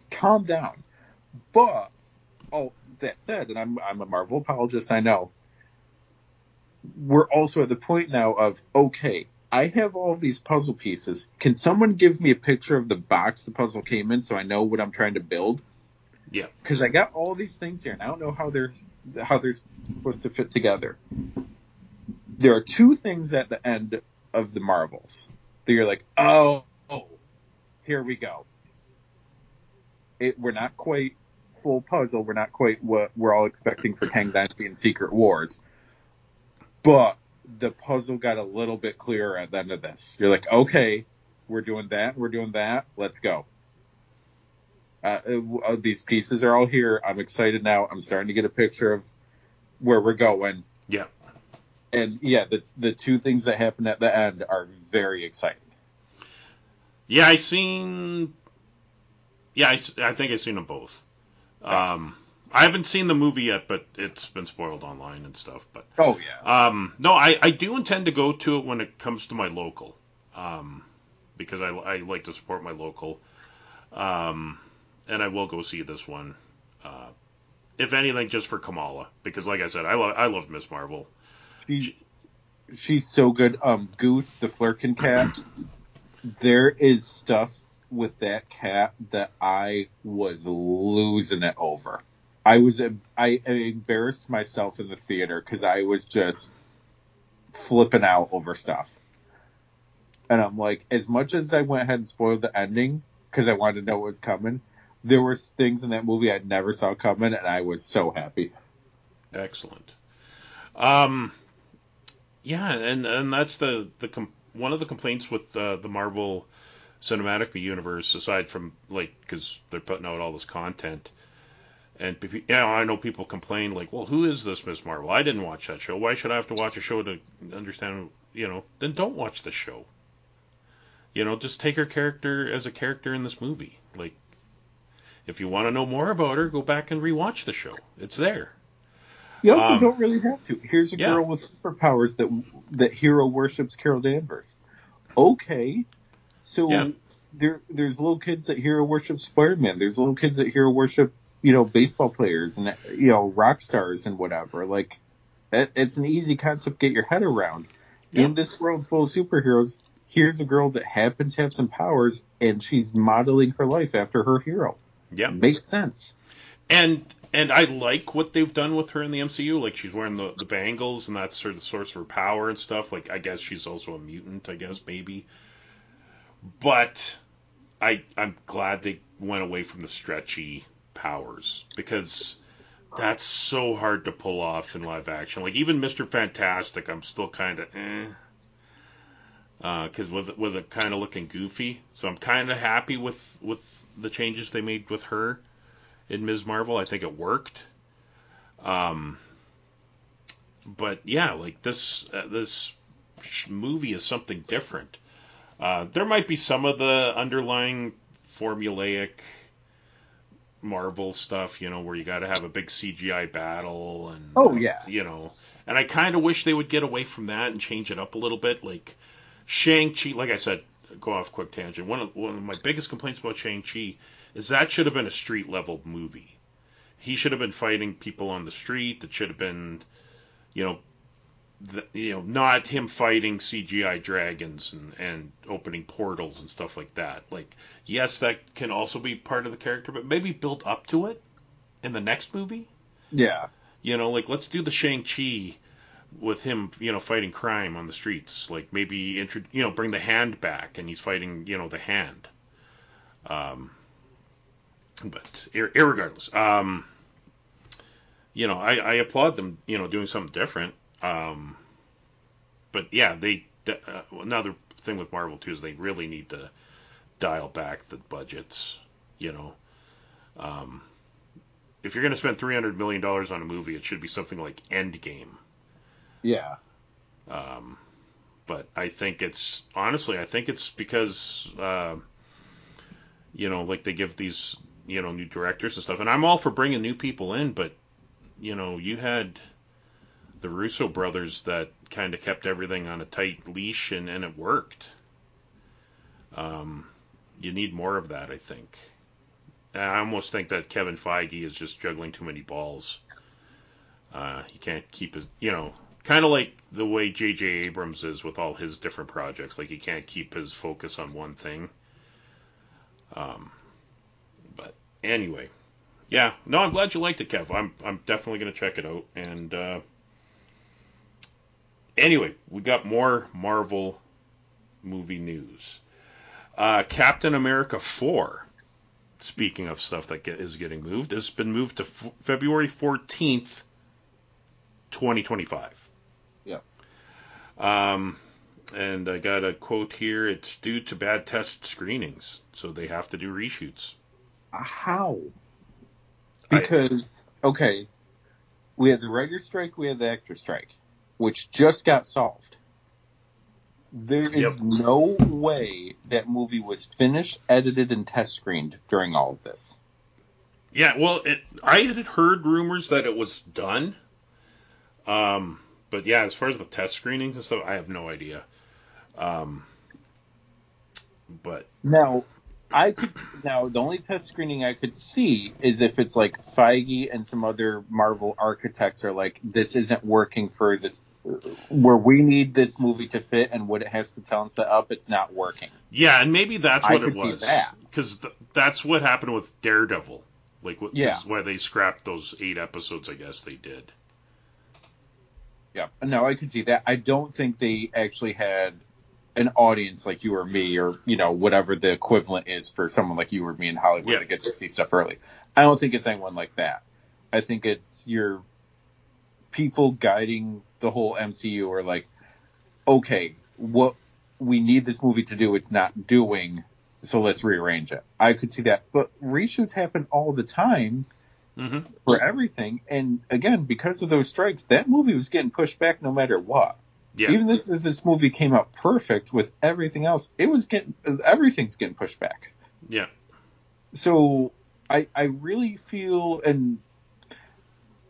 Calm down. But, oh, that said, and I'm, I'm a Marvel apologist, I know. We're also at the point now of, okay, I have all these puzzle pieces. Can someone give me a picture of the box the puzzle came in so I know what I'm trying to build? Yeah. Because I got all these things here and I don't know how they're, how they're supposed to fit together. There are two things at the end of the Marvels that you're like, oh, oh here we go. It, we're not quite full puzzle. We're not quite what we're all expecting for Kang Dynasty and Secret Wars. But the puzzle got a little bit clearer at the end of this. You're like, okay, we're doing that, we're doing that, let's go. Uh, uh, these pieces are all here. I'm excited now. I'm starting to get a picture of where we're going. Yeah. And yeah, the the two things that happen at the end are very exciting. Yeah, I seen. Yeah, I think I've seen them both. Um, I haven't seen the movie yet, but it's been spoiled online and stuff. But Oh yeah. um, no, I, I do intend to go to it when it comes to my local, um, because I, I like to support my local, um, and I will go see this one. Uh, if anything, just for Kamala, because like I said, I love I love Miss Marvel. She, she's so good. Um, Goose, the Flerken cat. There is stuff with that cat that I was losing it over. I was I embarrassed myself in the theater because I was just flipping out over stuff. And I'm like, as much as I went ahead and spoiled the ending because I wanted to know what was coming, there were things in that movie I never saw coming, and I was so happy. Excellent. Um, yeah, and and that's the the com- one of the complaints with uh, the Marvel Cinematic Universe, aside from like because they're putting out all this content, and pe- yeah, I know people complain like, well, who is this Miss Marvel? I didn't watch that show. Why should I have to watch a show to understand? You know, then don't watch the show. You know, just take her character as a character in this movie. Like, if you want to know more about her, go back and rewatch the show. It's there. You also Um, don't really have to. Here's a yeah. girl with superpowers that that hero worships Carol Danvers. Okay, so Yeah. there there's little kids that hero worship Spider-Man. There's little kids that hero worship you know baseball players and you know rock stars and whatever. Like that, it's an easy concept to get your head around. Yeah. In this world full of superheroes, here's a girl that happens to have some powers and she's modeling her life after her hero. Yeah. Makes sense. and and I like what they've done with her in the MCU. Like she's wearing the, the bangles, and that's sort of the source of her power and stuff. Like I guess she's also a mutant. I guess maybe, but I I'm glad they went away from the stretchy powers because that's so hard to pull off in live action. Like even Mister Fantastic, I'm still kind of eh. Because with with it kind of looking goofy, so I'm kind of happy with with the changes they made with her in Ms. Marvel. I think it worked. Um, but yeah, like this uh, this movie is something different. Uh, there might be some of the underlying formulaic Marvel stuff, you know, where you got to have a big CGI battle and Oh, yeah. you know, and I kind of wish they would get away from that and change it up a little bit. Like Shang Chi, like I said, go off quick tangent. One of one of my biggest complaints about Shang Chi is that should have been a street level movie. He should have been fighting people on the street. It should have been, you know, the, you know, not him fighting CGI dragons and, and opening portals and stuff like that. Like, yes, that can also be part of the character, but maybe build up to it in the next movie. Yeah. You know, like let's do the Shang Chi with him, you know, fighting crime on the streets. Like maybe intro, you know, bring the hand back and he's fighting, you know, the hand. Um, but ir- irregardless, um, you know, I, I applaud them, you know, doing something different. Um, but yeah, they uh, another thing with Marvel too is they really need to dial back the budgets. You know, um, if you're going to spend three hundred million dollars on a movie, it should be something like Endgame. Yeah. Um, but I think it's honestly, I think it's because uh, you know, like they give these you know, new directors and stuff. And I'm all for bringing new people in, but you know, you had the Russo brothers that kind of kept everything on a tight leash, and, and it worked. Um, you need more of that, I think. I almost think that Kevin Feige is just juggling too many balls. Uh, he can't keep his, you know, kind of like the way J.J. Abrams is with all his different projects. Like he can't keep his focus on one thing. Um, but anyway, yeah, no, I'm glad you liked it, Kev. I'm I'm definitely gonna check it out. And uh, anyway, we got more Marvel movie news. Uh, Captain America 4, speaking of stuff that get, is getting moved, has been moved to f- February 14th, 2025. Yeah. Um, and I got a quote here. It's due to bad test screenings, so they have to do reshoots. How? I- Because okay, we had the writer strike, we had the actor strike, which just got solved. There is Yep. no way that movie was finished, edited, and test screened during all of this. Yeah, well, it, I had heard rumors that it was done. Um, but yeah, as far as the test screenings and stuff, I have no idea. Um, but Now, I could now the only test screening I could see is if it's like Feige and some other Marvel architects are like, this isn't working for this, where we need this movie to fit and what it has to tell and set up, it's not working. yeah, and maybe that's what could it see was. that. Because th- that's what happened with Daredevil. Like, what, Yeah. why they scrapped those eight episodes. I guess they did. Yeah, no, I could see that. I don't think they actually had an audience like you or me, or you know whatever the equivalent is for someone like you or me in Hollywood Yeah. that gets to see stuff early. I don't think it's anyone like that. I think it's your people guiding the whole MCU are like, okay, what we need this movie to do, it's not doing, so let's rearrange it. I could see that, but reshoots happen all the time hmm for everything. And again, because of those strikes, that movie was getting pushed back no matter what. Yeah. Even if if this movie came out perfect with everything else, it was getting everything's getting pushed back. yeah. So I I really feel and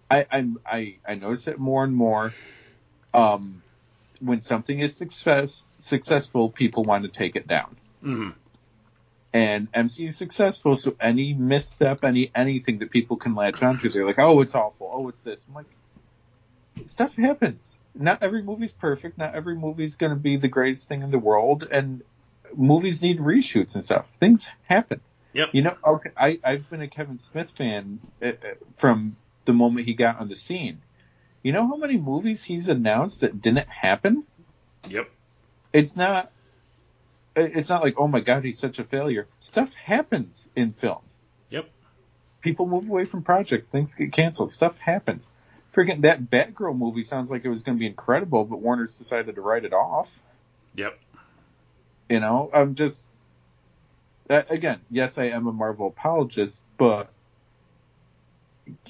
I I'm, I I notice it more and more. Um, when something is success successful, people want to take it down. hmm and MCU is successful, so any misstep, any anything that people can latch onto, they're like, oh, it's awful, oh, it's this. I'm like, stuff happens. Not every movie's perfect. Not every movie's going to be the greatest thing in the world, and movies need reshoots and stuff. Things happen. Yep. You know, okay, I I've been a Kevin Smith fan uh, uh, from the moment he got on the scene. You know how many movies he's announced that didn't happen? Yep. it's not it's not like oh my god he's such a failure stuff happens in film Yep. people move away from projects things get canceled stuff happens freaking that batgirl movie sounds like it was going to be incredible but warner's decided to write it off. Yep. you know i'm just uh, again yes i am a marvel apologist but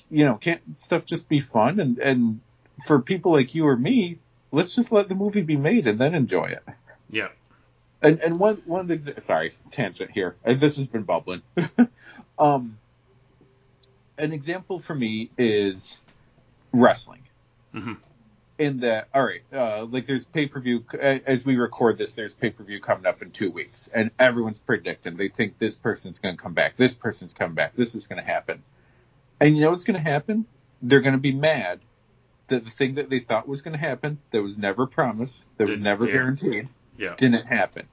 you know can't stuff just be fun? And and for people like you or me let's just let the movie be made and then enjoy it. Yeah. and and one one of the sorry tangent here. Uh, this has been bubbling. Um an example for me is wrestling hmm in that all right uh like there's pay-per-view as we record this there's pay-per-view coming up in two weeks and everyone's predicting they think this person's going to come back this person's coming back this is going to happen and you know what's going to happen they're going to be mad that the thing that they thought was going to happen that was never promised that was Didn't- never yeah. guaranteed Yeah. didn't happen.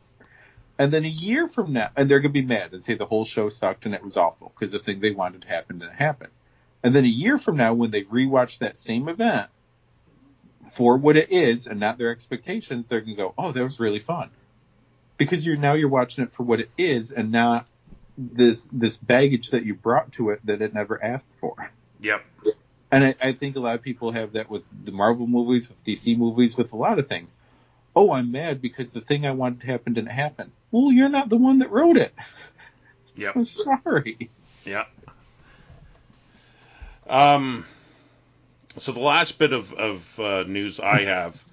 And then a year from now, and they're going to be mad and say the whole show sucked and it was awful because the thing they wanted to happen didn't happen. And then a year from now, when they rewatch that same event for what it is and not their expectations, they're going to go, "Oh, that was really fun," because you're now you're watching it for what it is and not this this baggage that you brought to it that it never asked for. Yep. And I, I think a lot of people have that with the Marvel movies, with DC movies, with a lot of things. Oh, I'm mad because the thing I wanted to happen didn't happen. Well, you're not the one that wrote it. Yep. I'm sorry. Yeah. Um. So the last bit of of uh, news I have,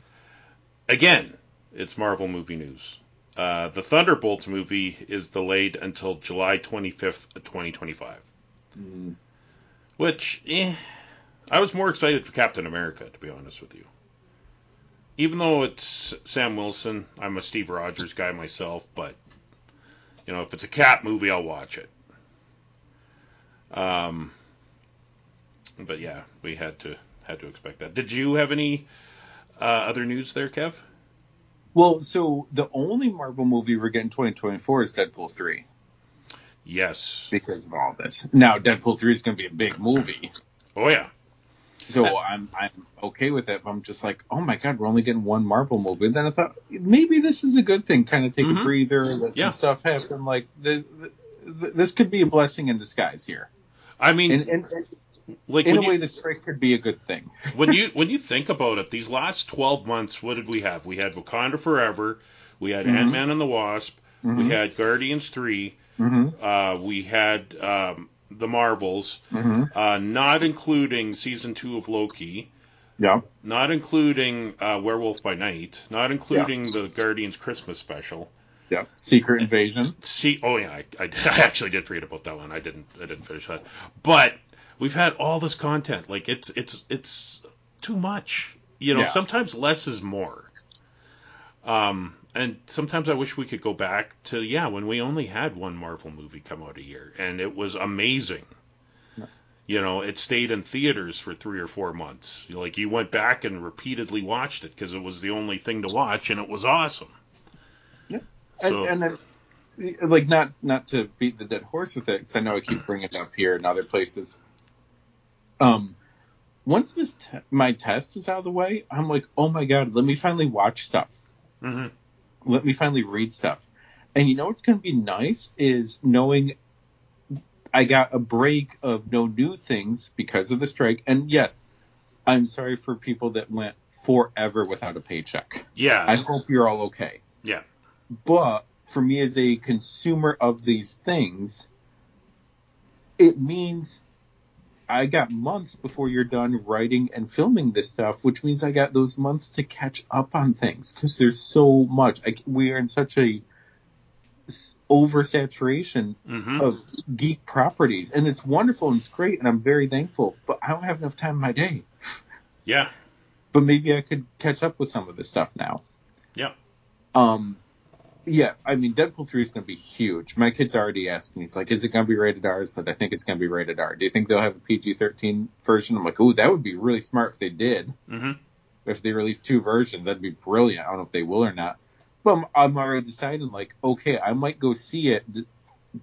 again, it's Marvel movie news. uh, the Thunderbolts movie is delayed until July 25th, 2025. Mm. Which, eh, I was more excited for Captain America, to be honest with you. Even though it's Sam Wilson, I'm a Steve Rogers guy myself, but you know, if it's a Cap movie, I'll watch it. Um, but yeah, we had to had to expect that. Did you have any uh, other news there, Kev? Well, so the only Marvel movie we're getting 2024 is Deadpool 3 Yes. because of all this. Now, Deadpool 3 is going to be a big movie, Oh yeah. so I'm I'm okay with it. But I'm just like, oh my god, we're only getting one Marvel movie. And then I thought maybe this is a good thing, kind of take Mhm. a breather, let Yeah. some stuff happen. Like the, the, this could be a blessing in disguise here. I mean, And, and, and like in a you, way, the strike could be a good thing. when you when you think about it, these last twelve months, what did we have? We had Wakanda Forever, we had Mhm. Ant Man and the Wasp, we Mhm. had Guardians Three, Mm-hmm. uh, we had um, the Marvels, Mm-hmm. uh, not including season two of Loki, Yeah. not including uh, Werewolf by Night, not including the Guardians Christmas special. Yeah. Secret Invasion. See, oh yeah, I, I, I actually did forget about that one. I didn't, I didn't finish that. But we've had all this content. Like it's, it's, it's too much. You know, Yeah. sometimes less is more. Um, and sometimes I wish we could go back to yeah when we only had one Marvel movie come out a year, and it was amazing. You know, it stayed in theaters for three or four months. Like you went back and repeatedly watched it because it was the only thing to watch, and it was awesome. Yeah. So, and, and then, like not not to beat the dead horse with it because I know I keep bringing it up here and other places. Um, once this te- my test is out of the way, I'm like, oh my god, let me finally watch stuff. mhm. Let me finally read stuff. And you know what's going to be nice is knowing I got a break of no new things because of the strike. And yes, I'm sorry for people that went forever without a paycheck. yeah, I hope you're all okay. yeah. But for me as a consumer of these things, it means I got months before you're done writing and filming this stuff, which means I got those months to catch up on things because there's so much. I, we are in such a oversaturation hmm of geek properties, and it's wonderful and it's great, and I'm very thankful. But I don't have enough time in my day. Yeah, But maybe I could catch up with some of this stuff now. yeah. Um, yeah, I mean, Deadpool 3 is going to be huge. My kid's already asking me, it's like, is it going to be rated R? I said, I think it's going to be rated R. Do you think they'll have a PG 13 version? I'm like, ooh, that would be really smart if they did. hmm If they released two versions, that'd be brilliant. I don't know if they will or not. But I'm, I'm already deciding, like, okay, I might go see it,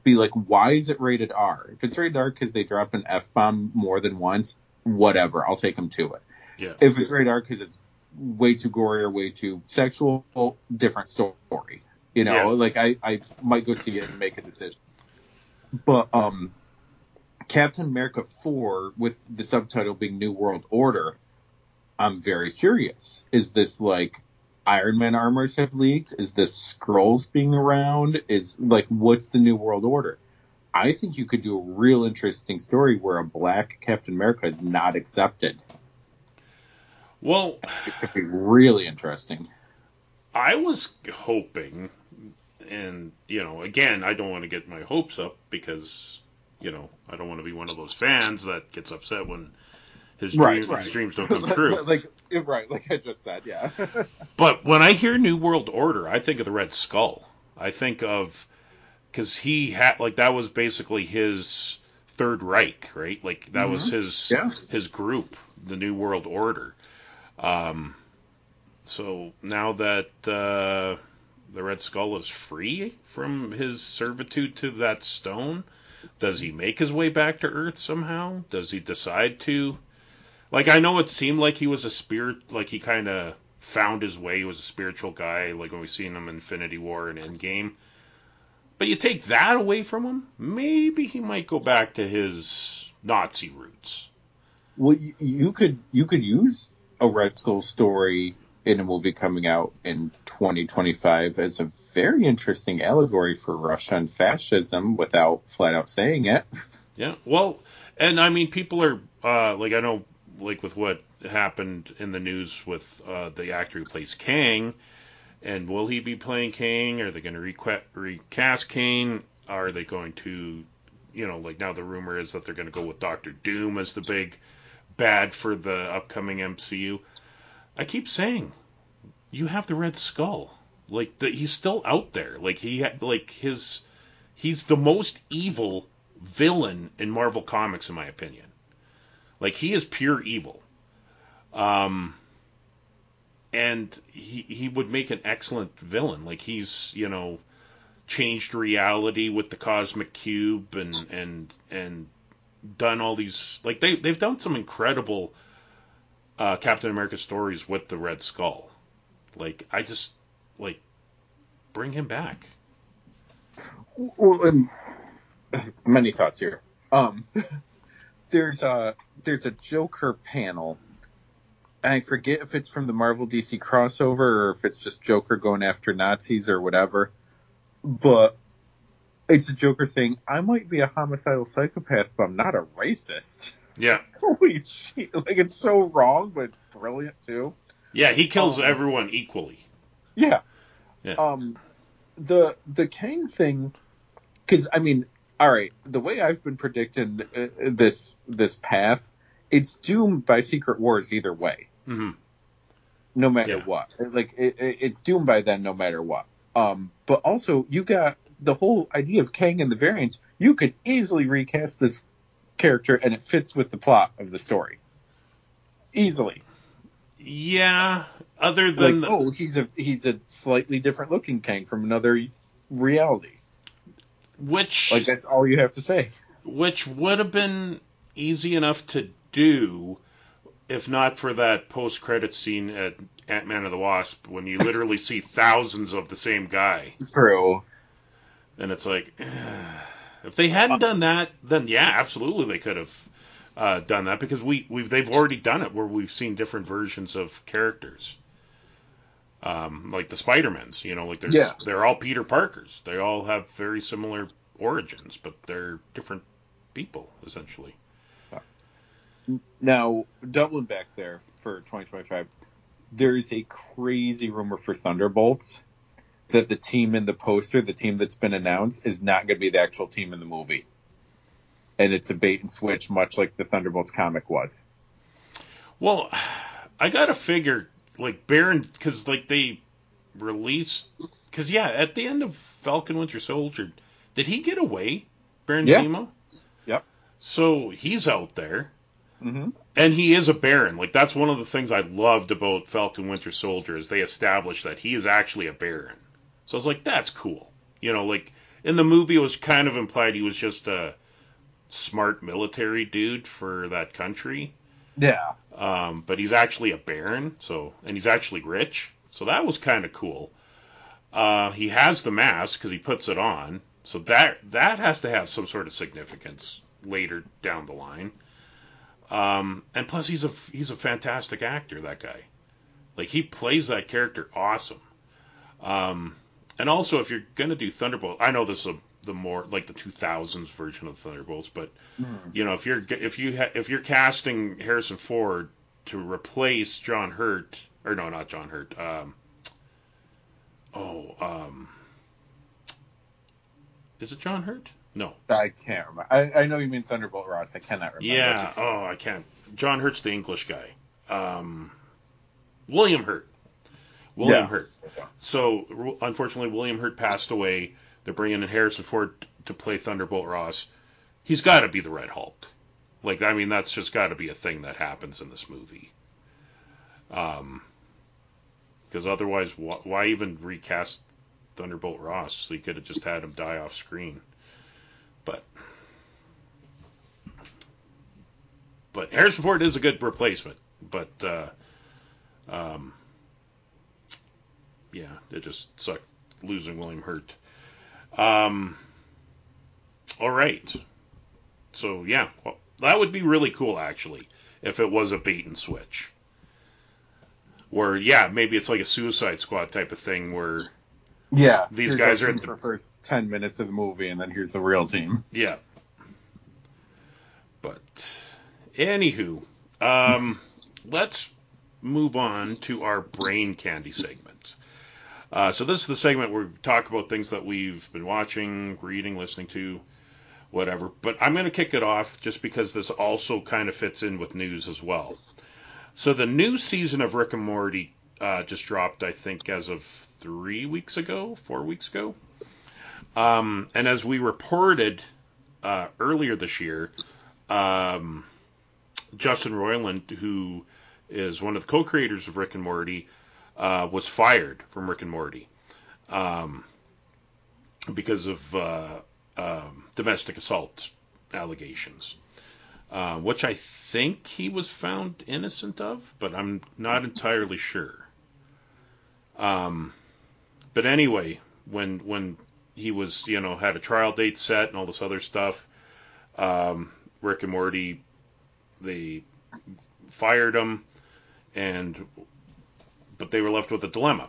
be like, why is it rated R? If it's rated R because they drop an F bomb more than once, whatever, I'll take them to it. Yeah. If it's rated R because it's way too gory or way too sexual, different story. You know, Yeah. like I, I might go see it and make a decision. But um, Captain America 4 with the subtitle being New World Order, I'm very curious. Is this like Iron Man armors have leaked? Is this Skrulls being around? Is like what's the New World Order? I think you could do a real interesting story where a black Captain America is not accepted. Well, It could be really interesting. I was hoping, and you know, again, I don't want to get my hopes up because you know I don't want to be one of those fans that gets upset when his, Right, dream, right. his dreams don't come true. like right, like I just said, yeah. But when I hear New World Order, I think of the Red Skull. I think of because he had like that was basically his Third Reich, right? Like that was his Yeah. his group, the New World Order. Um, so now that uh, the Red Skull is free from his servitude to that stone, does he make his way back to Earth somehow? Does he decide to? Like I know it seemed like he was a spirit, like he kind of found his way. He was a spiritual guy, like when we seen him in Infinity War and Endgame. But you take that away from him, maybe he might go back to his Nazi roots. Well, you, you could you could use a Red Skull story in a movie coming out in 2025 as a very interesting allegory for Russian fascism without flat out saying it. Yeah. Well, and I mean, people are uh, like I know, like with what happened in the news with uh, the actor who plays Kang, And will he be playing Kang? Are they going to recast Kang? Are they going to, you know, like now the rumor is that they're going to go with Doctor Doom as the big bad for the upcoming MCU. I keep saying, you have the Red Skull. Like the, he's still out there. Like he like his he's the most evil villain in Marvel Comics in my opinion. Like he is pure evil. Um and he he would make an excellent villain. Like he's, you know, changed reality with the cosmic cube and and and done all these like they they've done some incredible uh, Captain America stories with the Red Skull. Like I just like bring him back. Well, many thoughts here. Um, there's a there's a Joker panel. I forget if it's from the Marvel DC crossover or if it's just Joker going after Nazis or whatever. But it's a Joker saying, "I might be a homicidal psychopath, but I'm not a racist." Yeah. Holy shit! Like it's so wrong, but it's brilliant too. Yeah, he kills Um, everyone equally. Yeah. Yeah. Um, the the Kang thing, because I mean, all right, the way I've been predicting uh, this this path, it's doomed by Secret Wars either way, hmm no matter Yeah. what. Like it- it's doomed by then, no matter what. Um, but also you got the whole idea of Kang and the variants. You could easily recast this character, and it fits with the plot of the story. Easily, Yeah. Other like than the, oh, he's a he's a slightly different looking Kang from another reality. which Like that's all you have to say. which would have been easy enough to do if not for that post credit scene at Ant Man and the Wasp when you literally see thousands of the same guy. True. And it's like, if they hadn't done that, then yeah, absolutely they could have uh, done that because we we've they've already done it where we've seen different versions of characters, um, like the Spider-Mans. You know, like they're Yeah. they're all Peter Parkers. They all have very similar origins, but they're different people essentially. Now, doubling back there for 2025, there's a crazy rumor for Thunderbolts that the team in the poster, the team that's been announced, is not going to be the actual team in the movie. And it's a bait and switch, much like the Thunderbolts comic was. Well, I gotta figure like Baron because like they released because yeah, at the end of Falcon Winter Soldier, did he get away, Baron Yeah. Zemo? Yep. So he's out there. Mm-hmm. And he is a Baron. Like that's one of the things I loved about Falcon Winter Soldier is they established that he is actually a Baron. So I was like, that's cool. You know, like in the movie it was kind of implied he was just a smart military dude for that country. Yeah. Um, but he's actually a Baron, so and he's actually rich. So that was kind of cool. Uh, he has the mask because he puts it on, so that that has to have some sort of significance later down the line. Um, and plus, he's a he's a fantastic actor. That guy, like he plays that character awesome. Um, and also, if you're gonna do Thunderbolt, I know this is a, the more like the 2000s version of Thunderbolts, but you know, if you're if you ha- if you're casting Harrison Ford to replace John Hurt, or no, not John Hurt. Um, oh, um, is it John Hurt? No. I can't remember. I, I know you mean Thunderbolt Ross. I cannot remember. Yeah. Oh, I can't. John Hurt's the English guy. Um, William Hurt. William Yeah. Hurt. So unfortunately, William Hurt passed away. They're bringing in Harrison Ford to play Thunderbolt Ross. He's got to be the Red Hulk. Like, I mean, that's just got to be a thing that happens in this movie. Um, because otherwise, wh- why even recast Thunderbolt Ross? So you could have just had him die off screen. But, but Harrison Ford is a good replacement. But, uh, um, yeah, it just sucked losing William Hurt. Um, all right. So yeah, well, that would be really cool actually if it was a bait and switch. Where yeah, maybe it's like a Suicide Squad type of thing where Yeah. These guys are at the- first ten minutes of the movie, and then here's the real team. yeah. But anywho, um, let's move on to our brain candy segment. Uh, so this is the segment where we talk about things that we've been watching, reading, listening to, whatever. But I'm going to kick it off just because this also kind of fits in with news as well. So the new season of Rick and Morty uh, just dropped, I think, as of three weeks ago, four weeks ago. Um, and as we reported uh, earlier this year, um, Justin Roiland, who is one of the co-creators of Rick and Morty, uh, was fired from Rick and Morty um, because of uh, um, domestic assault allegations, uh, which I think he was found innocent of, but I'm not entirely sure. Um, but anyway, when when he was you know had a trial date set and all this other stuff, um, Rick and Morty they fired him, and but they were left with a dilemma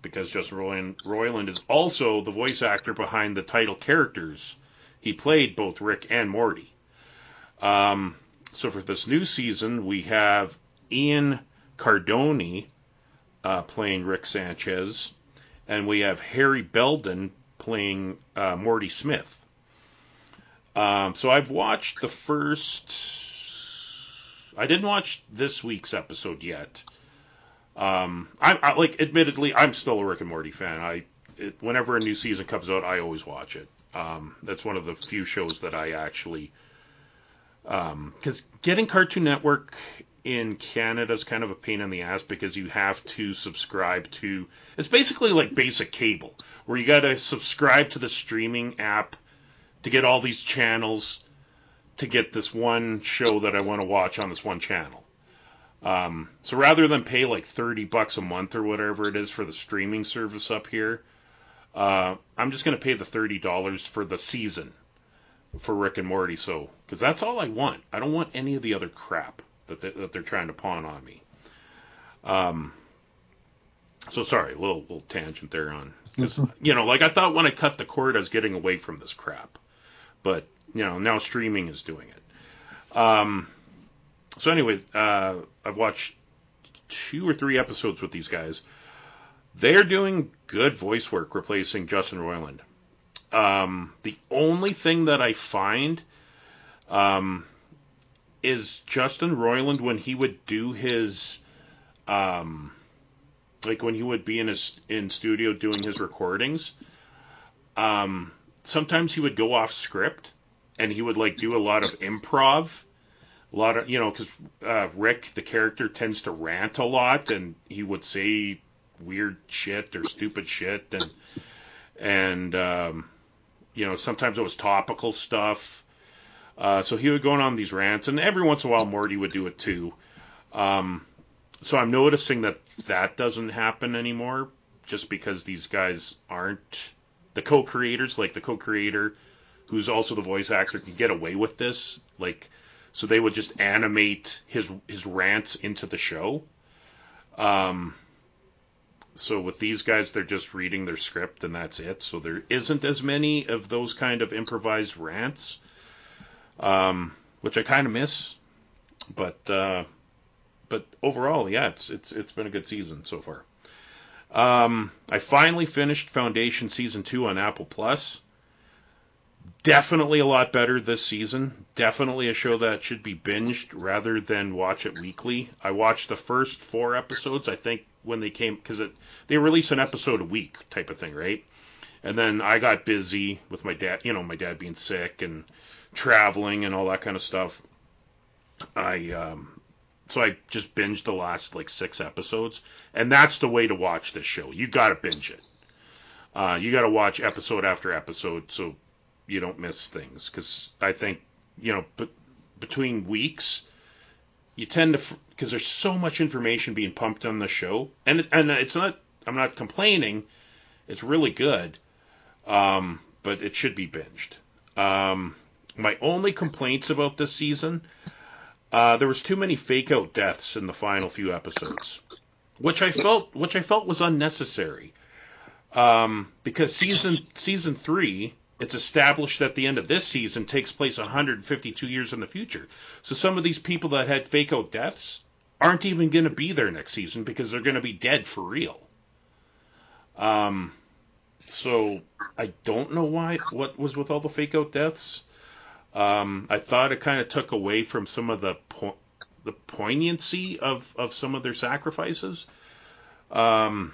because Justin Roiland, Roiland is also the voice actor behind the title characters. He played both Rick and Morty. Um, so for this new season, we have Ian Cardoni uh, playing Rick Sanchez, and we have Harry Belden playing uh, Morty Smith. Um, so I've watched the first. I didn't watch this week's episode yet. Um, I, I like, admittedly, I'm still a Rick and Morty fan. I, it, whenever a new season comes out, I always watch it. Um, that's one of the few shows that I actually, because um, getting Cartoon Network in Canada is kind of a pain in the ass because you have to subscribe to. It's basically like basic cable, where you got to subscribe to the streaming app to get all these channels to get this one show that I want to watch on this one channel. Um, so rather than pay like 30 bucks a month or whatever it is for the streaming service up here, uh, I'm just going to pay the $30 for the season for Rick and Morty. So, because that's all I want. I don't want any of the other crap that, they, that they're trying to pawn on me. Um, so sorry, a little, little tangent there on, because, you know, like I thought when I cut the cord, I was getting away from this crap, but, you know, now streaming is doing it. Um, so anyway, uh, I've watched two or three episodes with these guys. They're doing good voice work replacing Justin Roiland. Um, the only thing that I find um, is Justin Roiland when he would do his, um, like when he would be in his in studio doing his recordings. Um, sometimes he would go off script, and he would like do a lot of improv a lot of you know because uh, Rick the character tends to rant a lot and he would say weird shit or stupid shit and and um, you know sometimes it was topical stuff. Uh, so he would go on these rants and every once in a while Morty would do it too. Um, so I'm noticing that that doesn't happen anymore just because these guys aren't the co-creators like the co-creator who's also the voice actor can get away with this like so they would just animate his his rants into the show. Um, so with these guys, they're just reading their script and that's it. So there isn't as many of those kind of improvised rants, um, which I kind of miss. But uh, but overall, yeah, it's it's it's been a good season so far. Um, I finally finished Foundation season two on Apple Plus definitely a lot better this season. Definitely a show that should be binged rather than watch it weekly. I watched the first four episodes, I think, when they came, because they release an episode a week type of thing, right? And then I got busy with my dad, you know, my dad being sick and traveling and all that kind of stuff. I, um, so I just binged the last like six episodes, and that's the way to watch this show. You got to binge it. Uh, you got to watch episode after episode. So you don't miss things because I think you know, but between weeks, you tend to because there's so much information being pumped on the show, and and it's not. I'm not complaining. It's really good, um, but it should be binged. Um, my only complaints about this season, uh, there was too many fake out deaths in the final few episodes, which I felt which I felt was unnecessary. Um, because season season three it's established that the end of this season takes place 152 years in the future. So some of these people that had fake out deaths aren't even going to be there next season because they're going to be dead for real. Um, so I don't know why what was with all the fake out deaths. Um, I thought it kind of took away from some of the po- the poignancy of of some of their sacrifices. Um,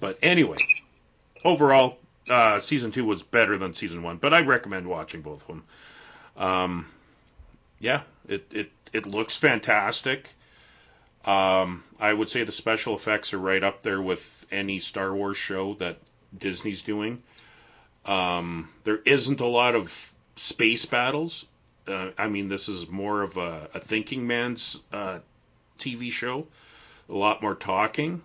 but anyway, overall, uh, season two was better than season one, but I recommend watching both of them. Um, yeah, it, it, it looks fantastic. Um, I would say the special effects are right up there with any Star Wars show that Disney's doing. Um, there isn't a lot of space battles. Uh, I mean, this is more of a, a thinking man's uh, TV show. A lot more talking.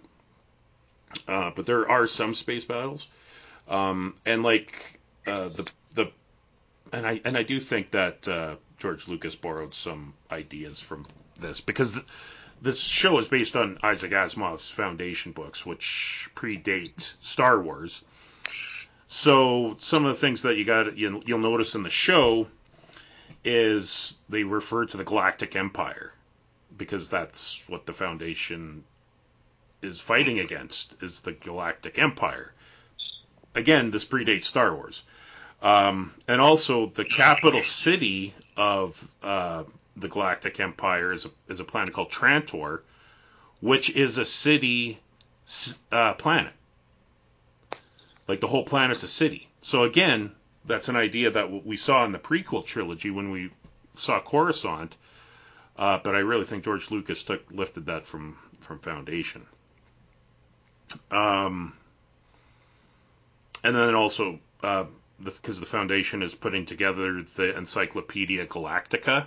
Uh, but there are some space battles. Um, and like uh, the the and I and I do think that uh, George Lucas borrowed some ideas from this because th- this show is based on Isaac Asimov's Foundation books, which predate Star Wars. So some of the things that you got you, you'll notice in the show is they refer to the Galactic Empire because that's what the Foundation is fighting against is the Galactic Empire. Again, this predates Star Wars. Um, and also, the capital city of uh, the Galactic Empire is a, is a planet called Trantor, which is a city uh, planet. Like the whole planet's a city. So again, that's an idea that we saw in the prequel trilogy when we saw Coruscant. Uh, but I really think George Lucas took lifted that from from Foundation. Um, and then also uh, because the, the foundation is putting together the Encyclopedia Galactica.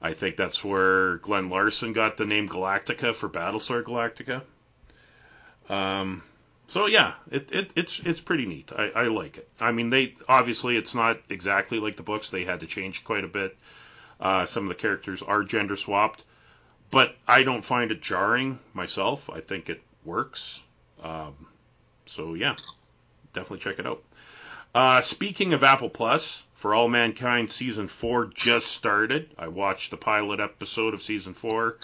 I think that's where Glen Larson got the name Galactica for Battlestar Galactica. Um, so yeah, it, it, it's it's pretty neat. I, I like it. I mean, they obviously it's not exactly like the books. They had to change quite a bit. Uh, some of the characters are gender swapped, but I don't find it jarring myself. I think it works. Um, so yeah, definitely check it out. Uh, speaking of Apple Plus, For All Mankind season four just started. I watched the pilot episode of season four.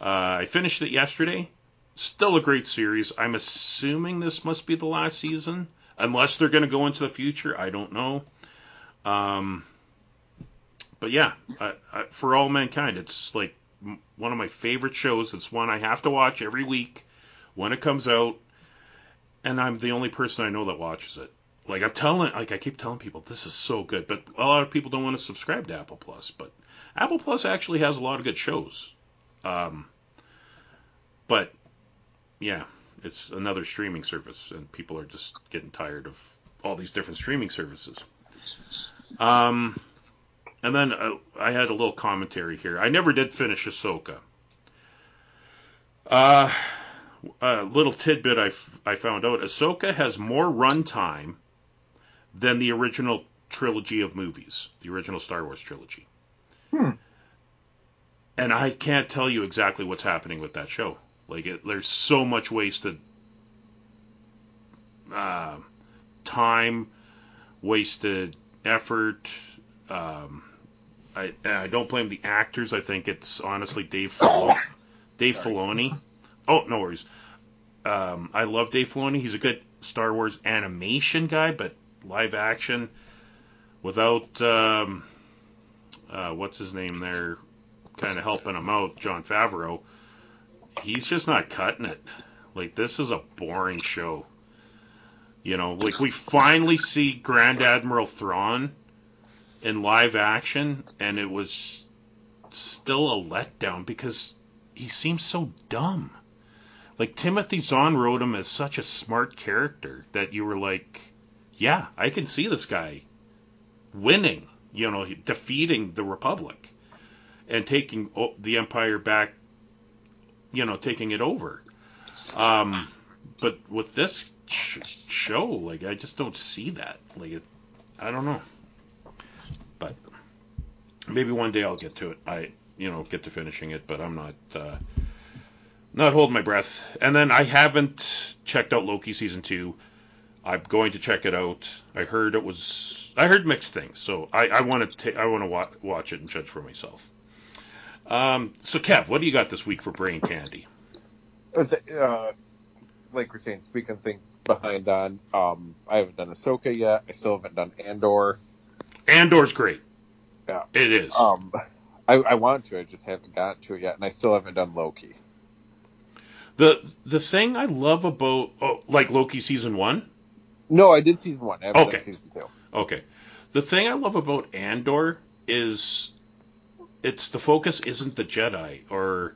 Uh, I finished it yesterday. Still a great series. I'm assuming this must be the last season, unless they're going to go into the future. I don't know. Um, but yeah, uh, uh, For All Mankind, it's like one of my favorite shows. It's one I have to watch every week when it comes out, and I'm the only person I know that watches it. Like I'm telling, like I keep telling people, this is so good, but a lot of people don't want to subscribe to Apple Plus. But Apple Plus actually has a lot of good shows. Um, but yeah, it's another streaming service, and people are just getting tired of all these different streaming services. Um, and then uh, I had a little commentary here. I never did finish Ahsoka. Uh, a little tidbit I, f- I found out Ahsoka has more runtime than the original trilogy of movies, the original Star Wars trilogy. Hmm. And I can't tell you exactly what's happening with that show. Like, it, there's so much wasted uh, time, wasted effort. Um, I, I don't blame the actors. I think it's honestly Dave Filoni. Dave Filoni. Oh, no worries. Um, I love Dave Filoni. He's a good Star Wars animation guy, but live action without um, uh, what's his name there, kind of helping him out, Jon Favreau. He's just not cutting it. Like this is a boring show. You know, like we finally see Grand Admiral Thrawn in live action, and it was still a letdown because he seems so dumb. Like Timothy Zahn wrote him as such a smart character that you were like, yeah, I can see this guy winning, you know, defeating the Republic and taking the Empire back, you know, taking it over. Um, but with this sh- show, like, I just don't see that. Like, it, I don't know. But maybe one day I'll get to it. I, you know, get to finishing it, but I'm not. Uh, not holding my breath. And then I haven't checked out Loki season two. I'm going to check it out. I heard it was. I heard mixed things, so I, I want to. I want to wa- watch it and judge for myself. Um, so, Kev, what do you got this week for brain candy? Uh, like we're saying, speaking of things behind on, um, I haven't done Ahsoka yet. I still haven't done Andor. Andor's great. Yeah. It is. Um, I, I want to, I just haven't gotten to it yet, and I still haven't done Loki. The the thing I love about oh, like Loki season one. No, I did season one. I haven't Okay. done season two. Okay. The thing I love about Andor is it's the focus isn't the Jedi or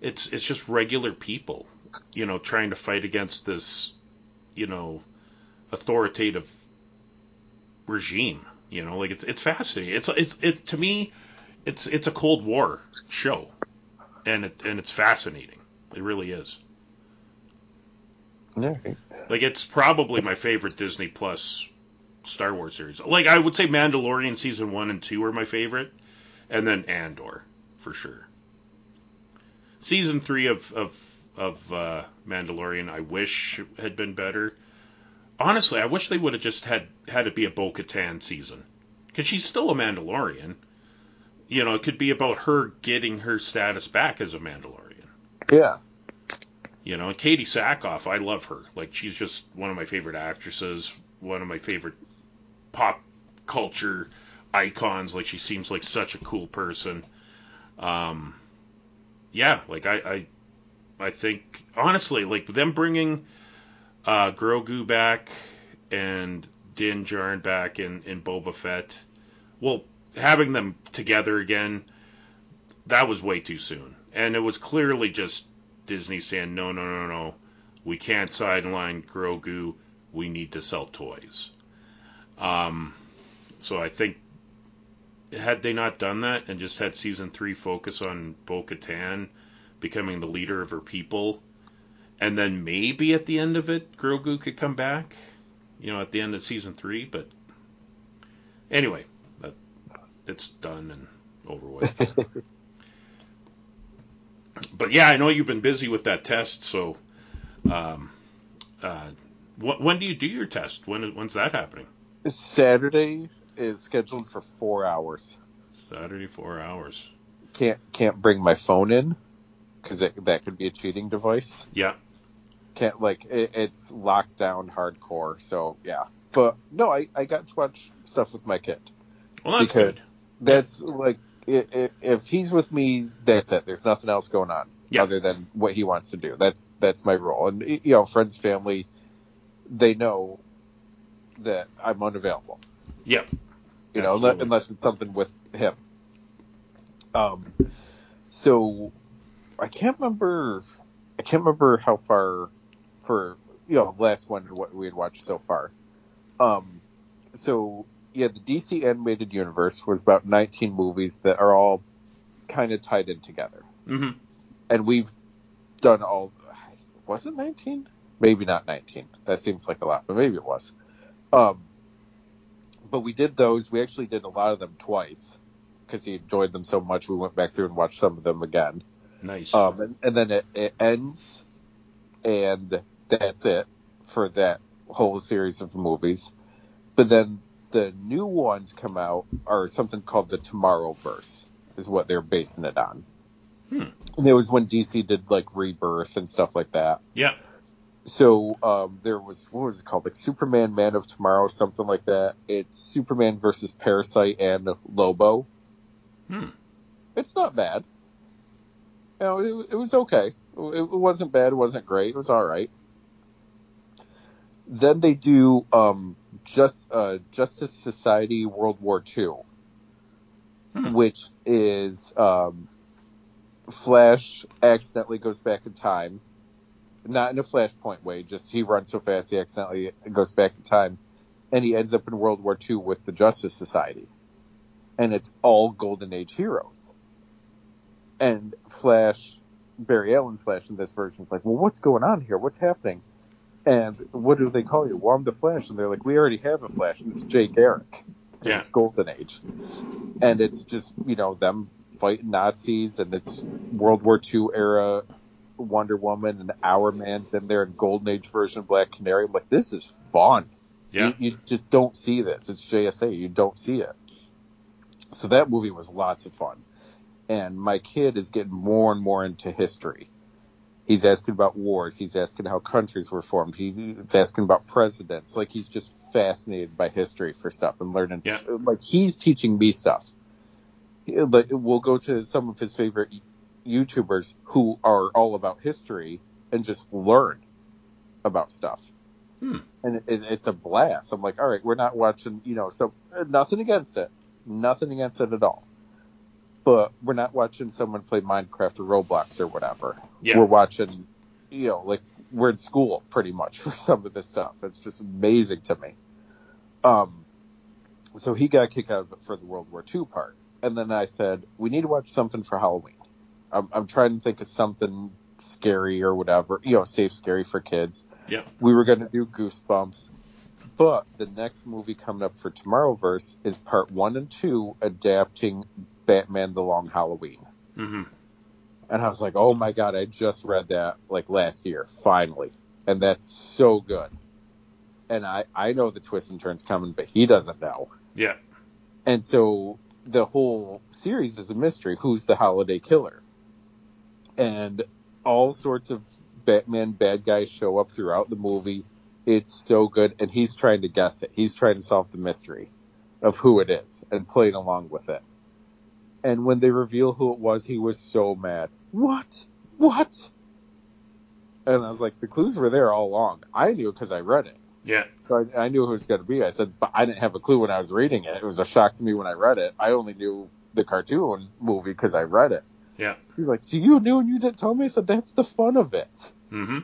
it's it's just regular people, you know, trying to fight against this, you know, authoritative regime. You know, like it's it's fascinating. It's it's it to me, it's it's a Cold War show, and it and it's fascinating. It really is. Yeah. Like it's probably my favorite Disney Plus Star Wars series. Like I would say Mandalorian season 1 and 2 are my favorite and then Andor for sure. Season 3 of of of uh, Mandalorian I wish had been better. Honestly, I wish they would have just had had it be a Bo-Katan season cuz she's still a Mandalorian. You know, it could be about her getting her status back as a Mandalorian. Yeah. You know, and Katee Sackhoff, I love her. Like she's just one of my favorite actresses, one of my favorite pop culture icons. Like she seems like such a cool person. Um, yeah, like I, I, I think honestly, like them bringing uh, Grogu back and Din Djarin back in in Boba Fett, well, having them together again, that was way too soon, and it was clearly just Disney saying, no, no, no, no, we can't sideline Grogu. We need to sell toys. Um, so I think had they not done that and just had season three focus on Bo Katan becoming the leader of her people, and then maybe at the end of it, Grogu could come back, you know, at the end of season three. But anyway, that, it's done and over with. but yeah, I know you've been busy with that test. So, um, uh, wh- when do you do your test? When is, when's that happening? Saturday is scheduled for four hours. Saturday, four hours. Can't can't bring my phone in because that could be a cheating device. Yeah. Can't like it, it's locked down hardcore. So yeah, but no, I I got to watch stuff with my kid. Well, that's Because- good. That's like i- i- if he's with me, that's it. There's nothing else going on Yeah. other than what he wants to do. That's that's my role. And you know, friends, family, they know that I'm unavailable. Yep. you know, unless, unless it's something with him. Um, so I can't remember. I can't remember how far for you know last one what we had watched so far. Um, so yeah, the DC animated universe was about 19 movies that are all kind of tied in together, hmm and we've done all. Was it 19? Maybe not 19. That seems like a lot, but maybe it was. Um, but we did those. We actually did a lot of them twice because he enjoyed them so much. We went back through and watched some of them again. Nice. Um, and, and then it, it ends, and that's it for that whole series of movies. But then the new ones come out are something called the Tomorrowverse, is what they're basing it on. Hmm. And it was when DC did like Rebirth and stuff like that. yeah. So um, there was what was it called, like Superman, Man of Tomorrow, something like that. It's Superman versus Parasite and Lobo. Hmm. It's not bad. You know, it, it was okay. It, it wasn't bad. It wasn't great. It was all right. Then they do um, just uh, Justice Society World War II, Hmm. which is um, Flash accidentally goes back in time not in a flashpoint way, just he runs so fast he accidentally goes back in time, and he ends up in World War II with the Justice Society, and it's all Golden Age heroes. And Flash, Barry Allen Flash in this version is like, well, what's going on here? What's happening? And what do they call you? Well, I'm the Flash, and they're like, we already have a Flash, and it's Jay Garrick. Yeah. It's Golden Age, and it's just you know them fighting Nazis, and it's World War II era Wonder Woman and Hour Man, then they're in Golden Age version of Black Canary. I'm like, this is fun. Yeah. You, you just don't see this. It's JSA. You don't see it. So that movie was lots of fun. And my kid is getting more and more into history. He's asking about wars. He's asking how countries were formed. He's asking about presidents. Like he's just fascinated by history for stuff and learning. Yeah. Like he's teaching me stuff. Like we'll go to some of his favorite YouTubers who are all about history and just learn about stuff. Hmm. And it, it's a blast. I'm like, all right, we're not watching, you know, so nothing against it. Nothing against it at all. But we're not watching someone play Minecraft or Roblox or whatever. Yeah. We're watching, you know, like we're in school pretty much for some of this stuff. It's just amazing to me. Um, so he got kicked out of it for the World War II part. And then I said, we need to watch something for Halloween. I'm, I'm trying to think of something scary or whatever, you know, safe, scary for kids. Yeah. We were going to do Goosebumps, but the next movie coming up for Tomorrowverse is part one and two adapting Batman: The Long Halloween. Mm-hmm. And I was like, oh my god, I just read that like last year, finally, and that's so good. And I I know the twists and turns coming, but he doesn't know. Yeah. And so the whole series is a mystery. Who's the holiday killer? And all sorts of Batman bad guys show up throughout the movie. It's so good. And he's trying to guess it. He's trying to solve the mystery of who it is and playing along with it. And when they reveal who it was, he was so mad. What? What? And I was like, the clues were there all along. I knew because I read it. Yeah. So I, I knew who it was going to be. I said, but I didn't have a clue when I was reading it. It was a shock to me when I read it. I only knew the cartoon movie because I read it. Yeah. He's like, so you knew and you didn't tell me? I said, that's the fun of it. Mm-hmm.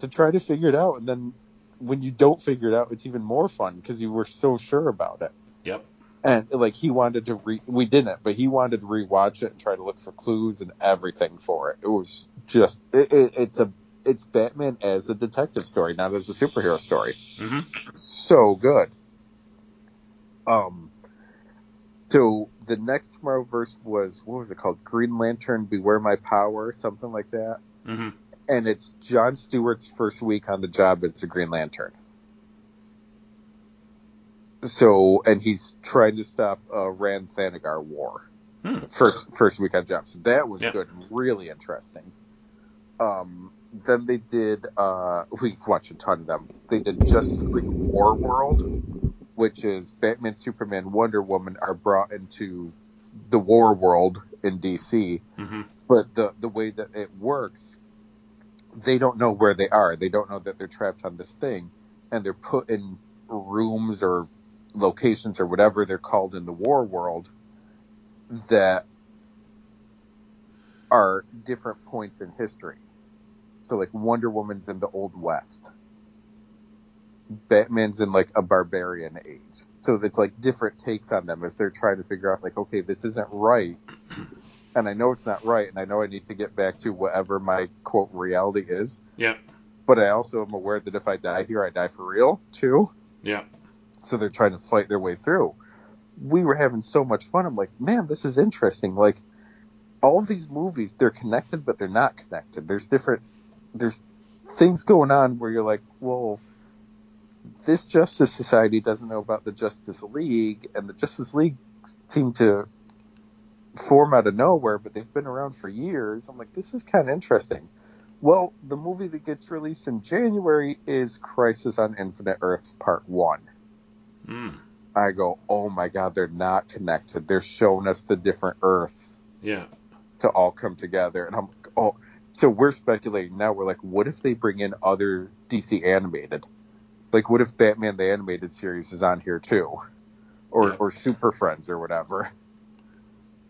To try to figure it out. And then when you don't figure it out, it's even more fun because you were so sure about it. Yep. And like he wanted to re, we didn't, but he wanted to rewatch it and try to look for clues and everything for it. It was just, it, it, it's a, it's Batman as a detective story, not as a superhero story Mm-hmm. so good. Um, so the next Tomorrowverse was what was it called? Green Lantern, Beware My Power, something like that. Mm-hmm. And it's John Stewart's first week on the job as a Green Lantern. So, and he's trying to stop a Rann Thanagar war. Hmm. First first week on job. So that was Yeah. good, really interesting. Um, then they did uh, we watched a ton of them. They did Justice League War World, which is Batman, Superman, Wonder Woman are brought into the war world in DC Mm-hmm. but the the way that it works, they don't know where they are. They don't know that they're trapped on this thing, and they're put in rooms or locations or whatever they're called in the war world that are different points in history. So like Wonder Woman's in the Old West. Batman's in like a barbarian age. So it's like different takes on them as they're trying to figure out like, okay, this isn't right and I know it's not right, and I know I need to get back to whatever my quote reality is. Yep. But I also am aware that if I die here, I die for real too. Yep. So they're trying to fight their way through. We were having so much fun. I'm like, man, this is interesting. Like all these movies, they're connected, but they're not connected. There's different, there's things going on where you're like, well, this Justice Society doesn't know about the Justice League, and the Justice League seem to form out of nowhere, but they've been around for years. I'm like, this is kind of interesting. Well, the movie that gets released in January is Crisis on Infinite Earths Part 1. Mm. I go, oh my god, they're not connected. They're showing us the different Earths Yeah. to all come together. And I'm like, oh, so we're speculating now. We're like, what if they bring in other DC animated? Like, what if Batman the Animated Series is on here too? Or, Yeah. or Super Friends or whatever.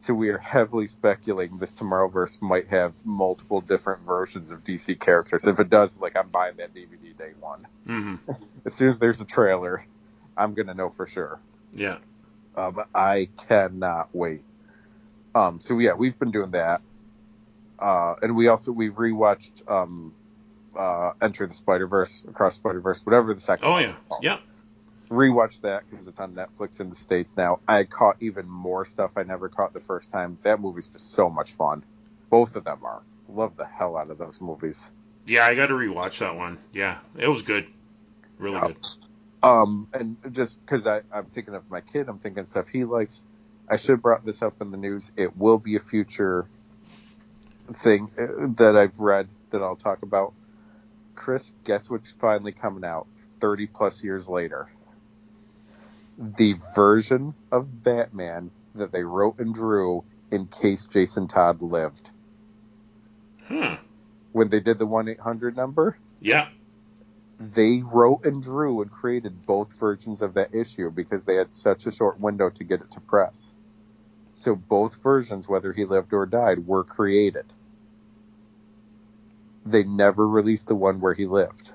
So we are heavily speculating this Tomorrowverse might have multiple different versions of DC characters. If it does, like, I'm buying that DVD day one. Mm-hmm. As soon as there's a trailer, I'm gonna know for sure. Yeah. Um, I cannot wait. Um, so yeah, we've been doing that. Uh, and we also, we rewatched, um, uh, Enter the Spider-Verse, Across Spider-Verse, whatever the second Oh yeah. Yeah. Rewatched that because it's on Netflix in the States now. I caught even more stuff I never caught the first time. That movie's just so much fun. Both of them are. Love the hell out of those movies. Yeah. I got to rewatch that one. Yeah. It was good. Really Yeah. good. Um, and just because I'm thinking of my kid, I'm thinking stuff he likes. I should have brought this up in the news. It will be a future thing uh, that I've read that I'll talk about. Chris, guess what's finally coming out 30 plus years later? The version of Batman that they wrote and drew in case Jason Todd lived. Huh. When they did the 1 800 number, Yeah. They wrote and drew and created both versions of that issue because they had such a short window to get it to press. So both versions, whether he lived or died, were created. They never released the one where he lived.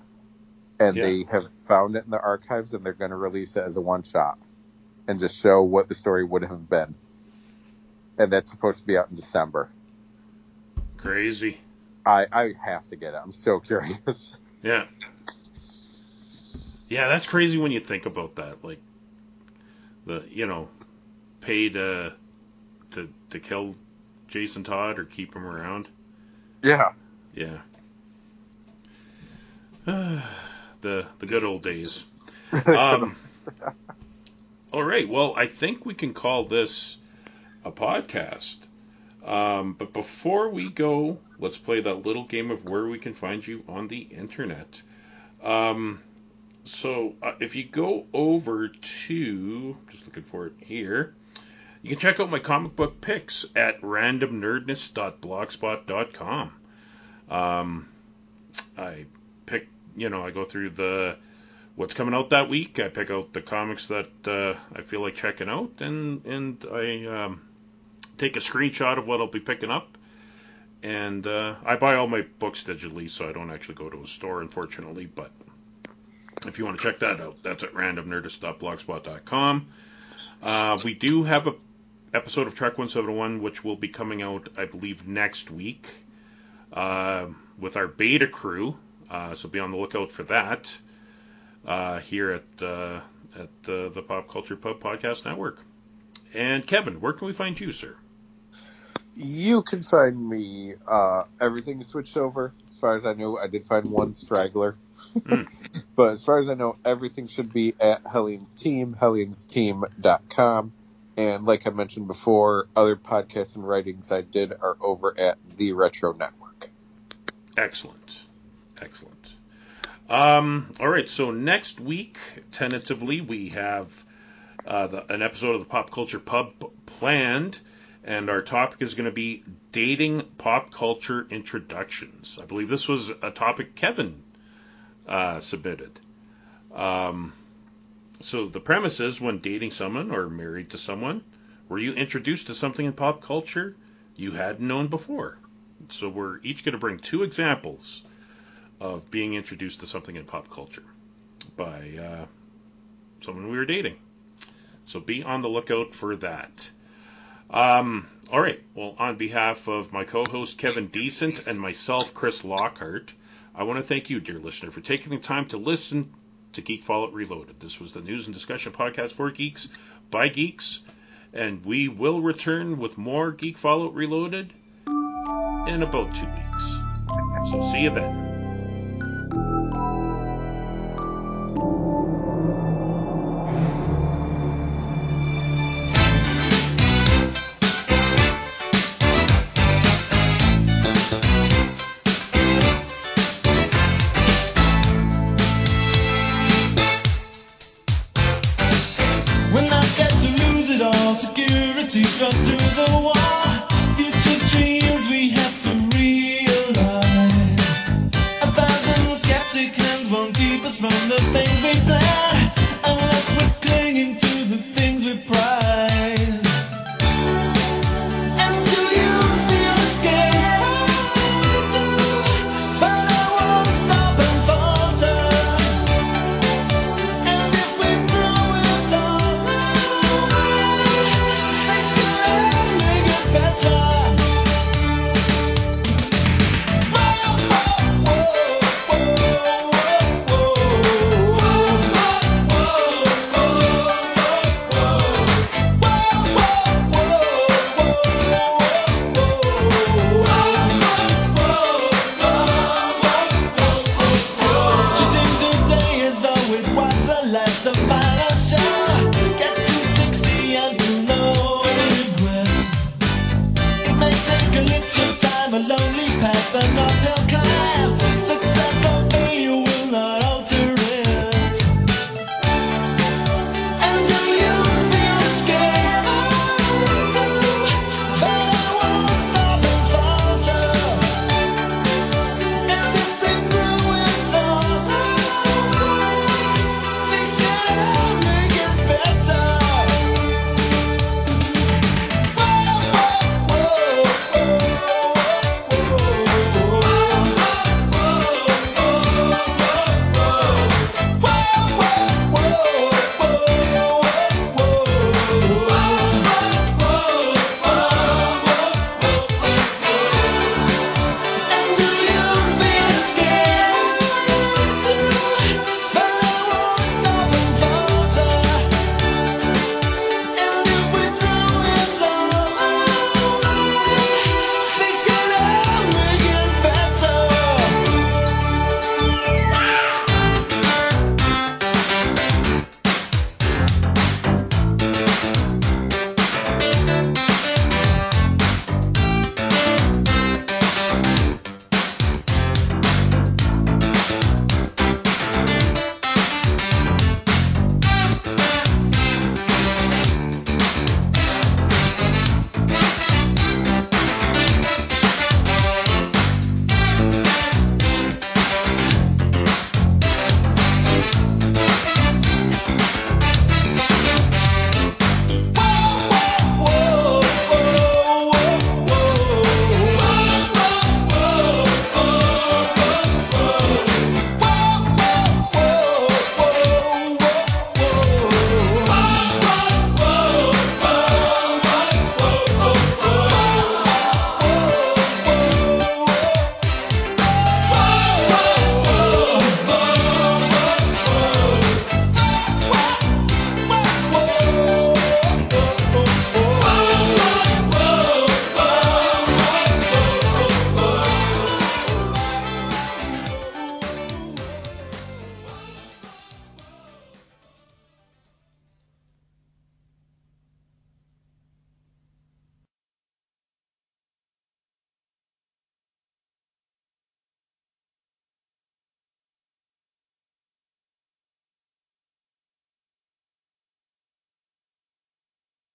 And Yeah. they have found it in the archives and they're going to release it as a one shot and just show what the story would have been. And that's supposed to be out in December. Crazy. I, I have to get it. I'm so curious. Yeah. Yeah, that's crazy when you think about that. Like the you know, pay to to to kill Jason Todd or keep him around. Yeah. Yeah. the the good old days. Um, all right. Well, I think we can call this a podcast. Um, but before we go, let's play that little game of where we can find you on the internet. Um, so uh, if you go over to, just looking for it here, you can check out my comic book picks at randomnerdness.blogspot.com. Um, I pick, you know, I go through the what's coming out that week. I pick out the comics that uh, I feel like checking out, and and I um, take a screenshot of what I'll be picking up. And uh, I buy all my books digitally, so I don't actually go to a store, unfortunately. But if you want to check that out, that's at randomnerdness.blogspot.com. Uh, we do have a episode of Trek 1701, which will be coming out, I believe, next week uh, with our beta crew. Uh, so be on the lookout for that uh, here at uh, at the Pop Culture Pub Podcast Network. And Kevin, where can we find you, sir? You can find me. Uh, everything switched over. As far as I know, I did find one straggler. Mm. but as far as I know, everything should be at Hellions Team, HellionsTeam.com. And like I mentioned before, other podcasts and writings I did are over at the Retro Network. Excellent. Excellent. Um, all right, so next week, tentatively, we have uh, the, an episode of the Pop Culture Pub planned, and our topic is going to be dating pop culture introductions. I believe this was a topic Kevin uh, submitted. Um, so the premise is when dating someone or married to someone, were you introduced to something in pop culture you hadn't known before? So we're each going to bring two examples of being introduced to something in pop culture by uh, someone we were dating. So be on the lookout for that. Um, all right. Well, on behalf of my co-host Kevin Decent and myself, Chris Lockhart, I want to thank you, dear listener, for taking the time to listen to Geek Fallout Reloaded. This was the news and discussion podcast for geeks by geeks, and we will return with more Geek Fallout Reloaded in about two weeks. So see you then. When I'm scared to lose it all, security struck through the wall.